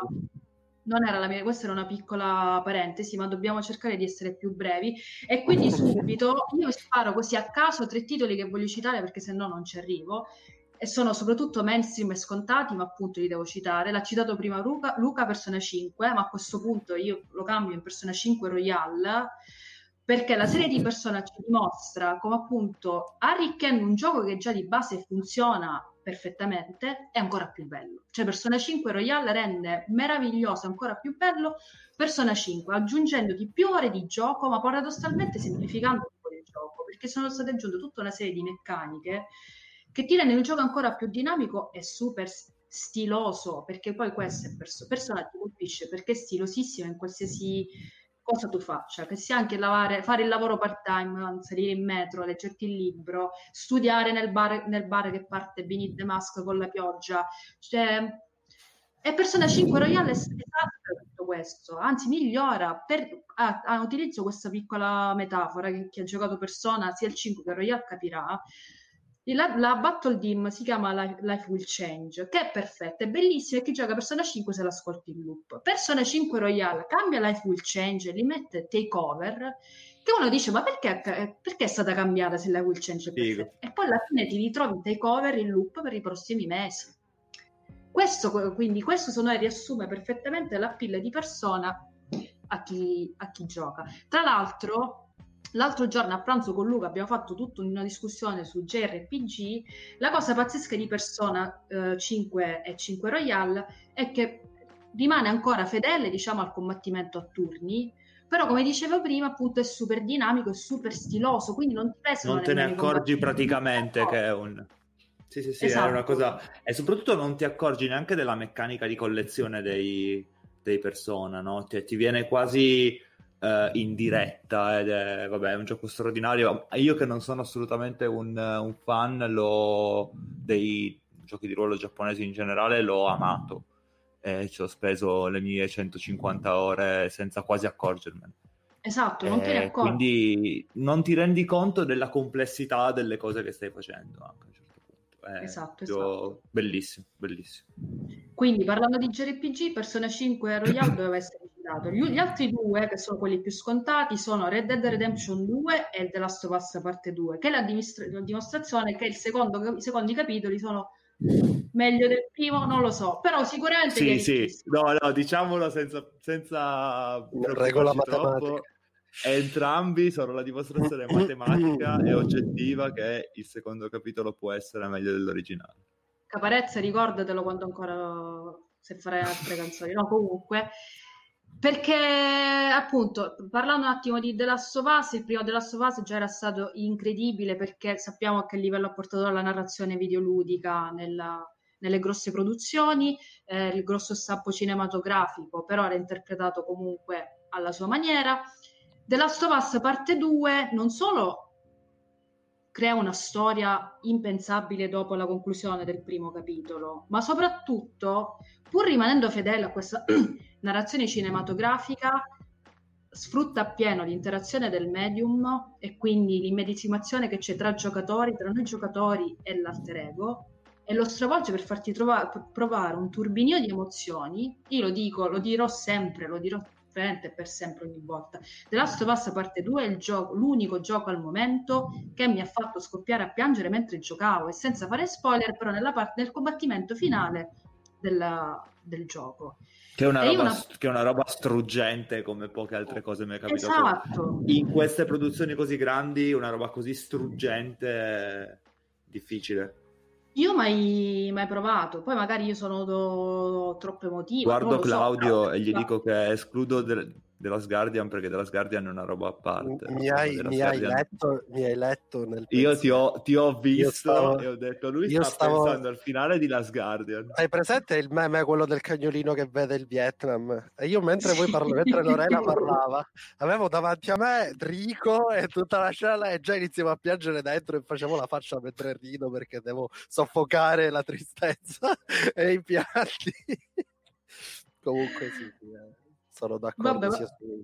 S1: non era la mia, questa era una piccola parentesi, ma dobbiamo cercare di essere più brevi. E quindi subito io sparo così a caso tre titoli che voglio citare perché se no non ci arrivo. E sono soprattutto mainstream e scontati, ma appunto li devo citare. L'ha citato prima Luca, Luca Persona 5, ma a questo punto io lo cambio in Persona 5 Royale perché la serie di Persona ci dimostra come appunto arricchendo un gioco che già di base funziona perfettamente è ancora più bello. Cioè Persona 5 Royale rende meraviglioso, ancora più bello Persona 5, aggiungendoti più ore di gioco, ma paradossalmente semplificando un po' il gioco, perché sono state aggiunte tutta una serie di meccaniche che ti rendono il gioco ancora più dinamico e super stiloso, perché poi questo è perso- Persona ti colpisce perché è stilosissimo in qualsiasi cosa tu faccia, che sia anche lavare, fare il lavoro part time, salire in metro, leggerti il libro, studiare nel bar, nel bar che parte Beneath the Mask con la pioggia, cioè, e Persona 5 Royale è esatto tutto questo, anzi migliora, per, ah, ah, utilizzo questa piccola metafora che chi ha giocato Persona sia il 5 che Royale capirà, la, la, Battle Dim si chiama Life Will Change, che è perfetta, è bellissima e chi gioca Persona 5 se l'ascolti in loop. Persona 5 Royale cambia Life Will Change e li mette takeover, che uno dice ma perché, perché è stata cambiata se Life Will Change è perfetta? E poi alla fine ti ritrovi takeover in loop per i prossimi mesi. Questo, quindi, questo secondo me riassume perfettamente la pilla di persona a chi, a chi gioca. Tra l'altro, L'altro giorno a pranzo con Luca abbiamo fatto tutta una discussione su JRPG. La cosa pazzesca di Persona eh, 5 e 5 Royale è che rimane ancora fedele, diciamo, al combattimento a turni, però come dicevo prima, appunto è super dinamico e super stiloso, quindi non ti pesano
S3: Non te ne accorgi praticamente che è un Sì, sì, sì, esatto. è una esatto. cosa e soprattutto non ti accorgi neanche della meccanica di collezione dei, dei persona, no? Cioè, ti viene quasi uh, in diretta ed è, vabbè, è un gioco straordinario. Io che non sono assolutamente un, un fan lo, dei giochi di ruolo giapponesi in generale, l'ho amato e ci ho speso le mie 150 ore senza quasi accorgermene.
S1: Esatto, non te ne accorgi.
S3: Quindi non ti rendi conto della complessità delle cose che stai facendo anche a un certo punto. È
S1: Esatto,
S3: proprio
S1: esatto.
S3: Bellissimo, bellissimo.
S1: Quindi parlando di JRPG, Persona 5 e Royale doveva essere citato. Gli, gli altri due, che sono quelli più scontati, sono Red Dead Redemption 2 e The Last of Us Parte 2, che è la, dimistra- la dimostrazione che il secondo, i secondi capitoli sono meglio del primo, non lo so, però sicuramente...
S3: Sì, sì, no, no, diciamolo senza, senza
S4: Regola
S3: troppo.
S4: matematica.
S3: Entrambi sono la dimostrazione matematica e oggettiva che il secondo capitolo può essere meglio dell'originale.
S1: Caparezza, ricordatelo quando ancora se farai altre canzoni. No, comunque, perché appunto, parlando un attimo di The Last of Us, il primo The Last of Us già era stato incredibile perché sappiamo a che livello ha portato la narrazione videoludica nella- nelle grosse produzioni, eh, il grosso stampo cinematografico, però era interpretato comunque alla sua maniera. The Last of Us parte 2 non solo crea una storia impensabile dopo la conclusione del primo capitolo, ma soprattutto, pur rimanendo fedele a questa narrazione cinematografica, sfrutta appieno l'interazione del medium e quindi l'immedesimazione che c'è tra giocatori, tra noi giocatori e l'alter ego, e lo stravolge per farti trova- provare un turbinio di emozioni. Io lo dico, lo dirò sempre, lo dirò veramente per sempre ogni volta. The Last of Us parte 2 è il gioco, l'unico gioco al momento che mi ha fatto scoppiare a piangere mentre giocavo e senza fare spoiler, però nella parte del combattimento finale della- del gioco.
S3: Che è, una roba,
S1: una-
S3: che è una roba struggente come poche altre cose mi è capitato.
S1: Esatto.
S3: In queste produzioni così grandi, una roba così struggente difficile.
S1: Io mai, mai provato, poi magari io sono do- troppo emotiva. non
S3: Guardo
S1: so,
S3: Claudio
S1: però-
S3: e gli dico che escludo del- della Guardian perché della Guardian è una roba a parte.
S4: Mi hai,
S3: The Last
S4: mi hai letto, mi hai letto nel
S3: Io ti ho, ti ho visto
S4: stavo-
S3: e ho detto lui sta
S4: stavo-
S3: pensando al finale di Last Guardian.
S4: Hai presente il meme, quello del cagnolino che vede il Vietnam? E io mentre voi
S1: Sì.
S4: parla- mentre Lorena parlava, avevo davanti a me Rico e tutta la scena e già iniziamo a piangere dentro e facevo la faccia mentre rido perché devo soffocare la tristezza e i pianti. Comunque sì, sì, eh, sono d'accordo
S1: Vabbè,
S4: sia su,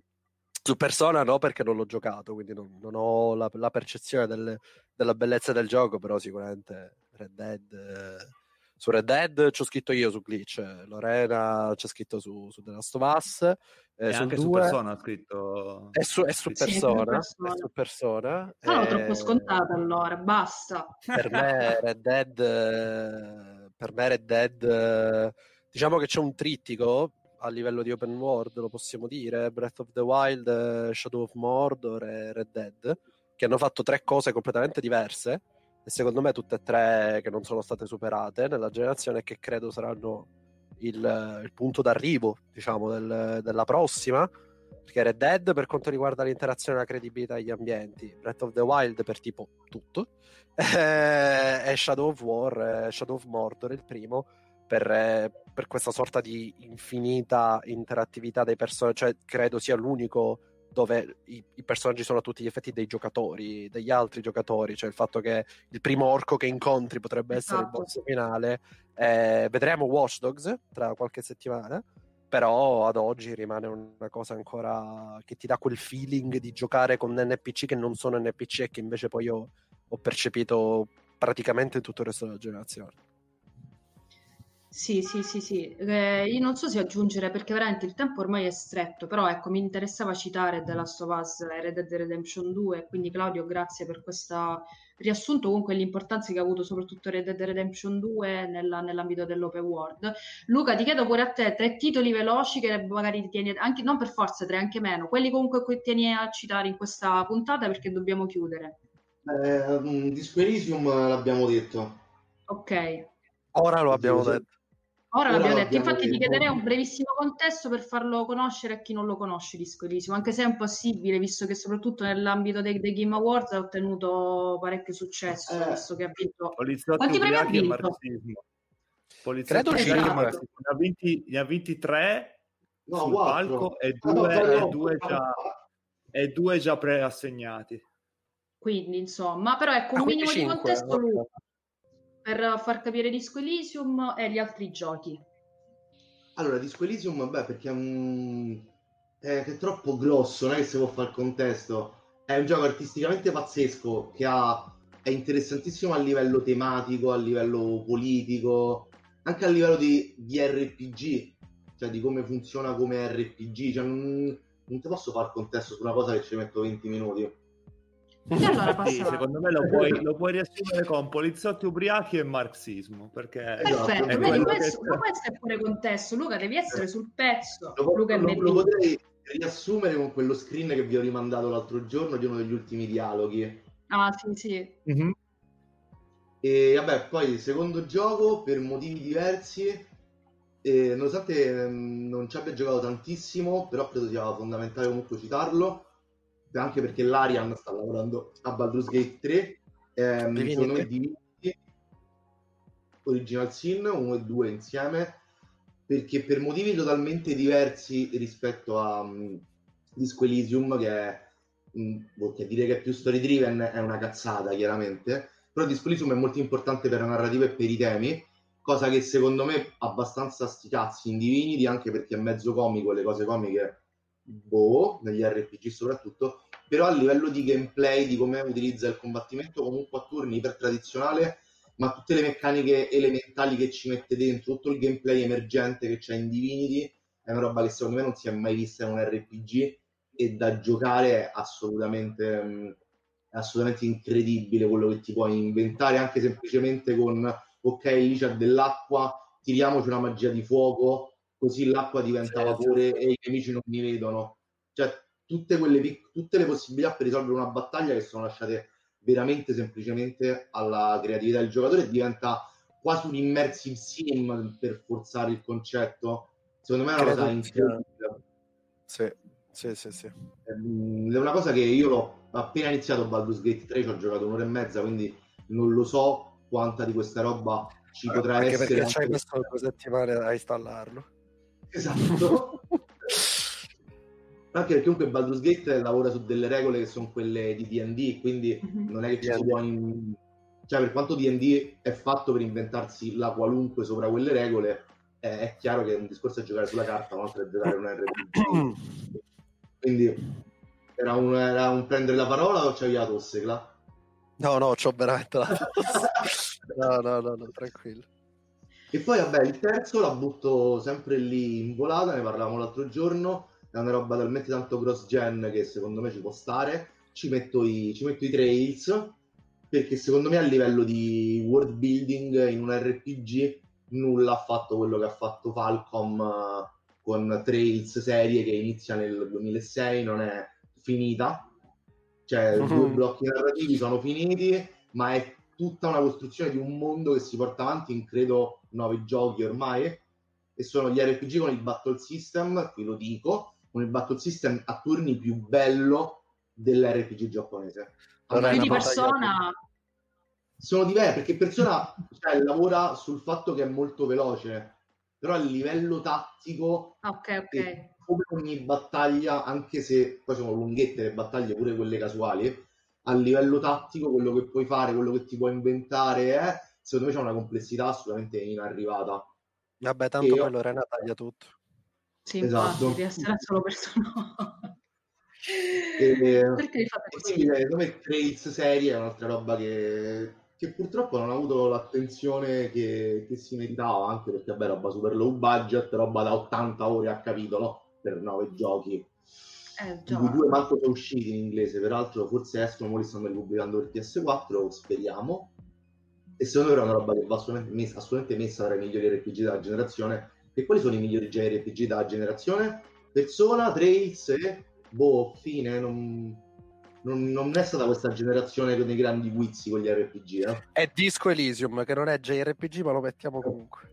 S4: su Persona no perché non l'ho giocato, quindi non, non ho la, la percezione del- della bellezza del gioco, però sicuramente Red Dead... eh, su Red Dead ci ho scritto io su Glitch, Lorena c'è scritto su, su The Last of Us, eh,
S3: e
S4: sul
S3: anche su
S4: 2
S3: Persona ha scritto...
S4: è su, è su
S1: Sì,
S4: persona,
S1: su Persona.
S4: è su persona.
S1: Sono
S4: eh,
S1: troppo scontata allora, basta.
S4: Per me Red Dead, eh, per me Red Dead, eh, diciamo che c'è un trittico a livello di open world, lo possiamo dire, Breath of the Wild, eh, Shadow of Mordor e Red Dead, che hanno fatto tre cose completamente diverse e secondo me tutte e tre che non sono state superate nella generazione che credo saranno il, il punto d'arrivo, diciamo, del- della prossima. Perché Red Dead per quanto riguarda l'interazione e la credibilità degli ambienti, Breath of the Wild per tipo tutto, eh, e Shadow of War, eh, Shadow of Mordor il primo, per, eh, per questa sorta di infinita interattività dei personaggi, cioè credo sia l'unico dove i, i personaggi sono a tutti gli effetti dei giocatori, degli altri giocatori, cioè il fatto che il primo orco che incontri potrebbe essere il
S1: Esatto.
S4: boss finale. Eh, vedremo Watch Dogs tra qualche settimana, però ad oggi rimane una cosa ancora che ti dà quel feeling di giocare con NPC che non sono NPC e che invece poi io ho percepito praticamente tutto il resto della generazione.
S1: Sì, sì, sì, sì. Eh, io non so se aggiungere perché veramente il tempo ormai è stretto, però ecco, mi interessava citare The Last of Us e Red Dead Redemption 2, quindi Claudio, grazie per questo riassunto, comunque l'importanza che ha avuto soprattutto Red Dead Redemption 2 nella- nell'ambito dell'open world. Luca, ti chiedo pure a te tre titoli veloci che magari ti tieni, anche, non per forza tre, anche meno, quelli comunque che tieni a citare in questa puntata perché dobbiamo chiudere.
S2: Eh, mm, Disco l'abbiamo detto.
S1: Ok.
S4: Ora lo abbiamo detto.
S1: Ora l'abbiamo detto, infatti ti
S2: detto.
S1: chiederei un brevissimo contesto per farlo conoscere a chi non lo conosce Disco Elysium, anche se è impossibile, visto che soprattutto nell'ambito dei, dei Game Awards ha ottenuto parecchio successo,
S2: Eh.
S1: visto che ha vinto... Quanti premi ha
S3: e
S1: vinto?
S3: e
S1: cinque.
S3: marxismo. Ne ha vinti, ne ha vinti tre
S2: No,
S3: sul
S2: quattro.
S3: palco e
S2: Ah, no,
S3: due,
S2: no,
S3: e due già, e due già preassegnati.
S1: Quindi, insomma, però ecco un
S4: Ah,
S1: minimo di
S4: cinque,
S1: contesto per far capire Disco Elysium e gli altri giochi.
S2: Allora, Disco Elysium, beh, perché è, un... è, è troppo grosso, non è che si può fare il contesto. È un gioco artisticamente pazzesco che ha è interessantissimo a livello tematico, a livello politico, anche a livello di, di RPG, cioè di come funziona come RPG. Cioè, non, non ti posso fare contesto su una cosa che ci metto 20 minuti.
S1: E allora
S3: Sì, secondo me lo puoi, lo puoi riassumere con poliziotti ubriachi e marxismo, perché.
S1: Perfetto,
S3: è
S1: vedi,
S3: quello che
S1: questo, questo è pure contesto. Luca, devi essere sul pezzo.
S2: Lo,
S1: Luca
S2: lo- lo potrei riassumere con quello screen che vi ho rimandato l'altro giorno di uno degli ultimi dialoghi.
S1: Ah, sì, sì.
S3: Mhm.
S2: E vabbè, poi secondo gioco per motivi diversi, eh, nonostante ehm, non ci abbia giocato tantissimo, però credo sia fondamentale comunque citarlo, anche perché l'Arian sta lavorando a Baldur's Gate 3, ehm, secondo me Divinity, Original Sin 1 e 2 insieme, perché per motivi totalmente diversi rispetto a um, Disco Elysium, che è, mm, boh, che dire che è più story driven è una cazzata chiaramente, però Disco Elysium è molto importante per la narrativa e per i temi, cosa che secondo me abbastanza sti cazzi in Divinity, anche perché è mezzo comico, le cose comiche, boh, negli RPG soprattutto, però a livello di gameplay, di come utilizza il combattimento comunque a turni iper tradizionale, ma tutte le meccaniche elementali che ci mette dentro, tutto il gameplay emergente che c'è in Divinity, è una roba che secondo me non si è mai vista in un RPG e da giocare è assolutamente, mh, è assolutamente incredibile quello che ti puoi inventare, anche semplicemente con, ok, lì c'è dell'acqua, tiriamoci una magia di fuoco, così l'acqua diventa
S4: Certo.
S2: vapore e i nemici non mi vedono. Cioè, tutte, quelle, pic- tutte le possibilità per risolvere una battaglia che sono lasciate veramente semplicemente alla creatività del giocatore diventa quasi un immersive sim per forzare il concetto. Secondo me è una cosa incredibile.
S4: Sì, sì, sì, sì.
S2: Ehm, È una cosa che io l'ho appena iniziato Baldur's Gate 3, ci ho giocato un'ora e mezza, quindi non lo so quanta di questa roba ci potrà
S4: Anche
S2: essere.
S4: perché c'hai messo due settimane a installarlo.
S2: Esatto. Anche perché comunque Baldur's Gate lavora su delle regole che sono quelle di D&D, quindi
S1: Mhm.
S2: non è che ci si può in- cioè per quanto D&D è fatto per inventarsi la qualunque sopra quelle regole è, è chiaro che un discorso è giocare sulla carta un altro è giocare un RPG quindi era un, era un prendere la parola o c'avevi la tosse Cla?
S4: No, no, c'ho veramente la No, no, no, no, tranquillo.
S2: E poi vabbè il terzo la butto sempre lì in volata ne parlavamo l'altro giorno è una roba talmente tanto cross gen che secondo me ci può stare ci metto i, ci metto i trails perché secondo me a livello di world building in un RPG nulla ha fatto quello che ha fatto Falcom eh, con Trails serie che inizia nel 2006 non è finita cioè
S4: Mhm.
S2: due blocchi narrativi sono finiti ma è tutta una costruzione di un mondo che si porta avanti in credo nove giochi ormai e sono gli RPG con il battle system qui lo dico con il battle system a turni più bello dell'RPG giapponese
S4: una
S1: di persona,
S2: sono diversi perché persona cioè, lavora sul fatto che è molto veloce però a livello tattico
S1: Ah, ok, ok.
S2: e come ogni battaglia anche se poi sono lunghette le battaglie pure quelle casuali a livello tattico quello che puoi fare quello che ti puoi inventare è secondo me c'è una complessità assolutamente inarrivata
S4: Vabbè, tanto
S2: Io-
S4: poi Lorena taglia tutto.
S1: Sì,
S2: Esatto.
S1: infatti, essere solo persona.
S2: E-
S1: Perché li fate
S2: E
S1: così?
S2: quindi eh, secondo me Trails serie è un'altra roba che, che purtroppo non ha avuto l'attenzione che, che si meritava, anche perché vabbè, roba super low budget, roba da 80 ore a capitolo per 9 giochi,
S1: Eh,
S2: di cui
S1: già.
S2: due manco sono usciti in inglese, peraltro forse escono, ora li stanno ripubblicando per PS4, speriamo. E secondo me è una roba che va assolutamente messa, assolutamente messa tra i migliori RPG della generazione. E quali sono i migliori RPG della generazione? Persona, Trails e boh, fine, non, non, non è stata questa generazione con dei grandi guizzi con gli RPG, eh.
S4: È Disco Elysium, che non è JRPG, ma lo mettiamo comunque.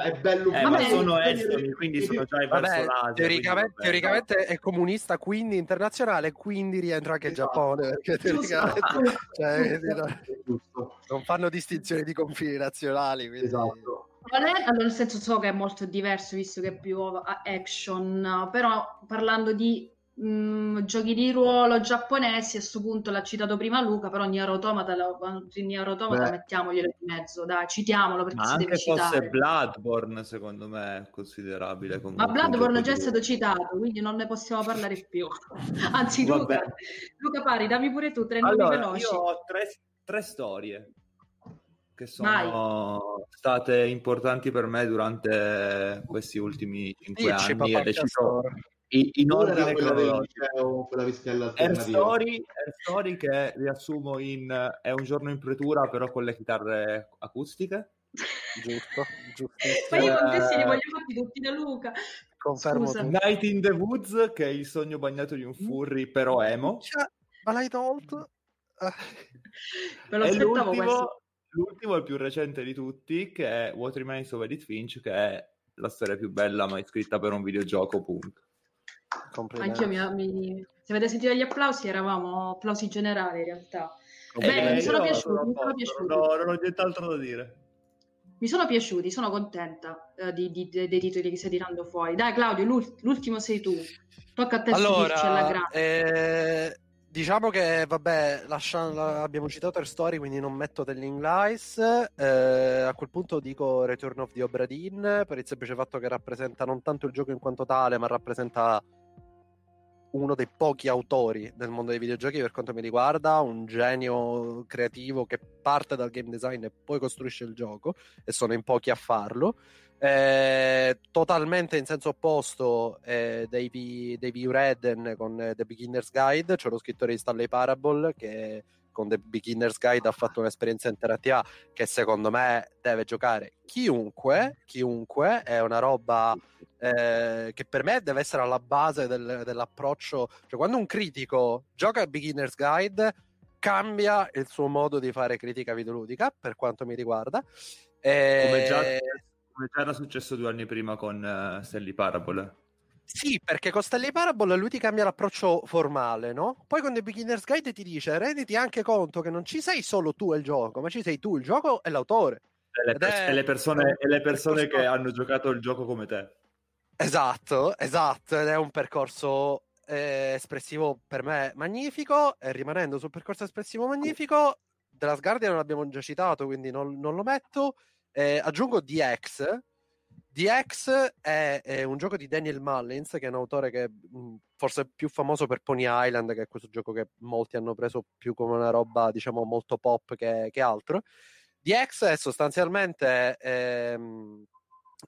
S2: È bello
S3: Eh, ma sono esteri, quindi sono già
S4: Vabbè, teoricamente, teoricamente è comunista, quindi internazionale, quindi rientra anche il
S2: Esatto.
S4: Giappone, perché teoricamente cioè, non fanno distinzioni di confini nazionali. Quindi...
S2: Esatto.
S1: Allora, nel senso so che è molto diverso visto che è più action, però parlando di mm, giochi di ruolo giapponesi, a questo punto l'ha citato prima Luca, però Nier Automata, la, Nier Automata
S2: Beh.
S1: mettiamoglielo in mezzo, dai, citiamolo perché
S3: Ma
S1: si deve
S3: anche fosse
S1: citare.
S3: Bloodborne, secondo me, è considerabile comunque.
S1: Ma Bloodborne già è stato citato, quindi non ne possiamo parlare più. Anzi. Luca, Luca Pari, dammi pure tu tre nomi
S3: Allora,
S1: veloci.
S3: io ho tre, tre storie che sono
S1: Vai.
S3: state importanti per me durante questi ultimi cinque
S4: Dici,
S3: anni e
S4: papà
S3: in ordine
S2: quella del liceo, quella pischella
S3: Air. Story, Air Story che riassumo in È un giorno in pretura però con le chitarre acustiche.
S4: Giusto,
S1: Ma
S4: giustissimo.
S1: io con questi li
S3: Eh,
S1: voglio fatti tutti da Luca.
S4: Confermo
S1: Scusa.
S3: Night in the Woods che è il sogno bagnato di un furry però emo.
S4: Cioè, ma l'hai tolto?
S1: Me lo
S3: E
S1: aspettavo
S3: l'ultimo,
S1: questo.
S3: l'ultimo, il più recente di tutti, che è What Remains of Edith Finch, che è la storia più bella mai scritta per un videogioco, punto.
S1: Anch'io mi, mi- Se avete sentito gli applausi, eravamo applausi generali in realtà.
S3: Eh,
S1: mi sono piaciuti,
S3: a
S1: mi sono piaciuti.
S3: Non ho, non ho nient'altro da dire.
S1: Mi sono piaciuti, sono contenta eh, di- di- dei titoli che stai tirando fuori. Dai, Claudio, l'ult- l'ultimo sei tu. Tocca a te stupirci alla
S4: Allora,
S1: grande.
S4: eh, diciamo che vabbè, lascia- la- abbiamo citato Air Story, quindi non metto Telling Lies. Eh, a quel punto dico Return of the Obra Dinn per il semplice fatto che rappresenta non tanto il gioco in quanto tale, ma rappresenta uno dei pochi autori del mondo dei videogiochi per quanto mi riguarda, un genio creativo che parte dal game design e poi costruisce il gioco, e sono in pochi a farlo. Eh, totalmente in senso opposto eh, Davey, Davey Redden con eh, The Beginner's Guide, cioè lo scrittore di Stanley Parable che con The Beginner's Guide ha fatto un'esperienza interattiva che secondo me deve giocare chiunque, chiunque, è una roba eh, che per me deve essere alla base del- dell'approccio, cioè quando un critico gioca a Beginner's Guide cambia il suo modo di fare critica videoludica per quanto mi riguarda. Eh,
S3: Come già, come già era successo due anni prima con uh, Stanley Parable.
S4: Sì, perché con Stanley Parable lui ti cambia l'approccio formale, no? Poi con The Beginner's Guide ti dice renditi anche conto che non ci sei solo tu e il gioco, ma ci sei tu, il gioco e l'autore.
S3: E le,
S4: Ed è-
S3: e le persone, e le persone che hanno giocato il gioco come te.
S4: Esatto, esatto, ed è un percorso eh, espressivo per me magnifico, e rimanendo sul percorso espressivo magnifico, The Last Guardian l'abbiamo già citato, quindi non, non lo metto. Eh, aggiungo DX. DX è, è un gioco di Daniel Mullins, che è un autore che mh, forse è più famoso per Pony Island, che è questo gioco che molti hanno preso più come una roba, diciamo, molto pop che, che altro. DX è sostanzialmente ehm,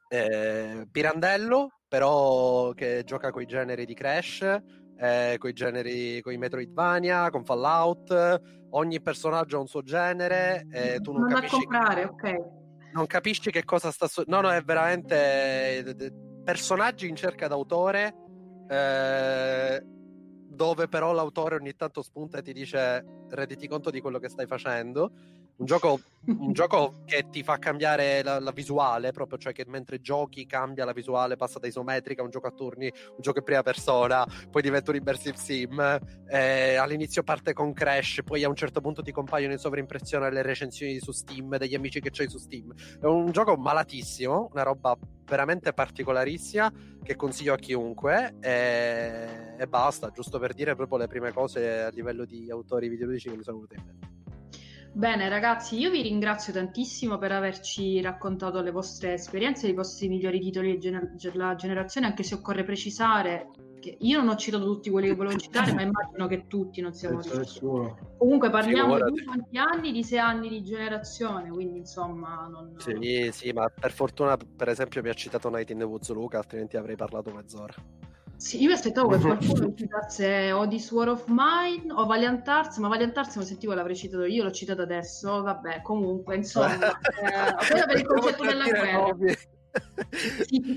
S4: eh, Pirandello, però che gioca con i generi di Crash, eh, con i generi, con i Metroidvania, con Fallout. Ogni personaggio ha un suo genere, eh, tu non
S1: Non da comprare, ok.
S4: Non capisci che cosa sta su- no no è veramente eh, personaggi in cerca d'autore eh, dove però l'autore ogni tanto spunta e ti dice renditi conto di quello che stai facendo un gioco, un gioco che ti fa cambiare la, la visuale proprio cioè che mentre giochi cambia la visuale passa da isometrica a un gioco a turni un gioco in prima persona poi diventa un immersive sim eh, all'inizio parte con Crash poi a un certo punto ti compaiono in sovraimpressione le recensioni su Steam degli amici che c'hai su Steam è un gioco malatissimo, una roba veramente particolarissima che consiglio a chiunque e, e basta, giusto per dire proprio le prime cose a livello di autori videoludici che mi sono venute in mente.
S1: Bene ragazzi, io vi ringrazio tantissimo per averci raccontato le vostre esperienze, i vostri migliori titoli della generazione, anche se occorre precisare che io non ho citato tutti quelli che volevo citare, ma immagino che tutti non siamo riusciti.
S2: nessuno.
S1: Comunque parliamo
S4: Figurati.
S1: di quanti anni? Di sei anni di generazione, quindi insomma non...
S4: Sì, sì, ma per fortuna, per esempio, mi ha citato Night in the Woods Luca, altrimenti avrei parlato mezz'ora.
S1: Sì, io mi aspettavo che qualcuno citasse o This War of Mine o Valiant Arts, ma Valiant Arts lo sentivo l'avrei citato io, l'ho citato adesso, vabbè, comunque, insomma, eh, quello per il concetto della guerra. Sì,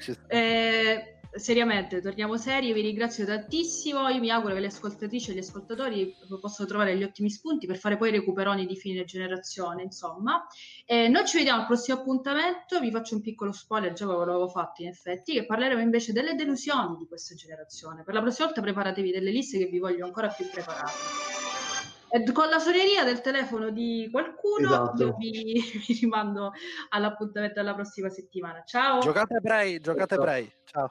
S1: Ci
S4: sta.
S1: Eh, seriamente, torniamo seri, vi ringrazio tantissimo, io mi auguro che le ascoltatrici e gli ascoltatori possano trovare gli ottimi spunti per fare poi i recuperoni di fine generazione, insomma. Eh, noi ci vediamo al prossimo appuntamento, vi faccio un piccolo spoiler, già ve l'avevo fatto in effetti, che parleremo invece delle delusioni di questa generazione. Per la prossima volta preparatevi delle liste che vi voglio ancora più preparate. E con la suoneria del telefono di qualcuno
S2: Esatto.
S1: io vi, vi rimando all'appuntamento della prossima settimana. Ciao!
S4: Giocate Prey, giocate. Prey. Ciao.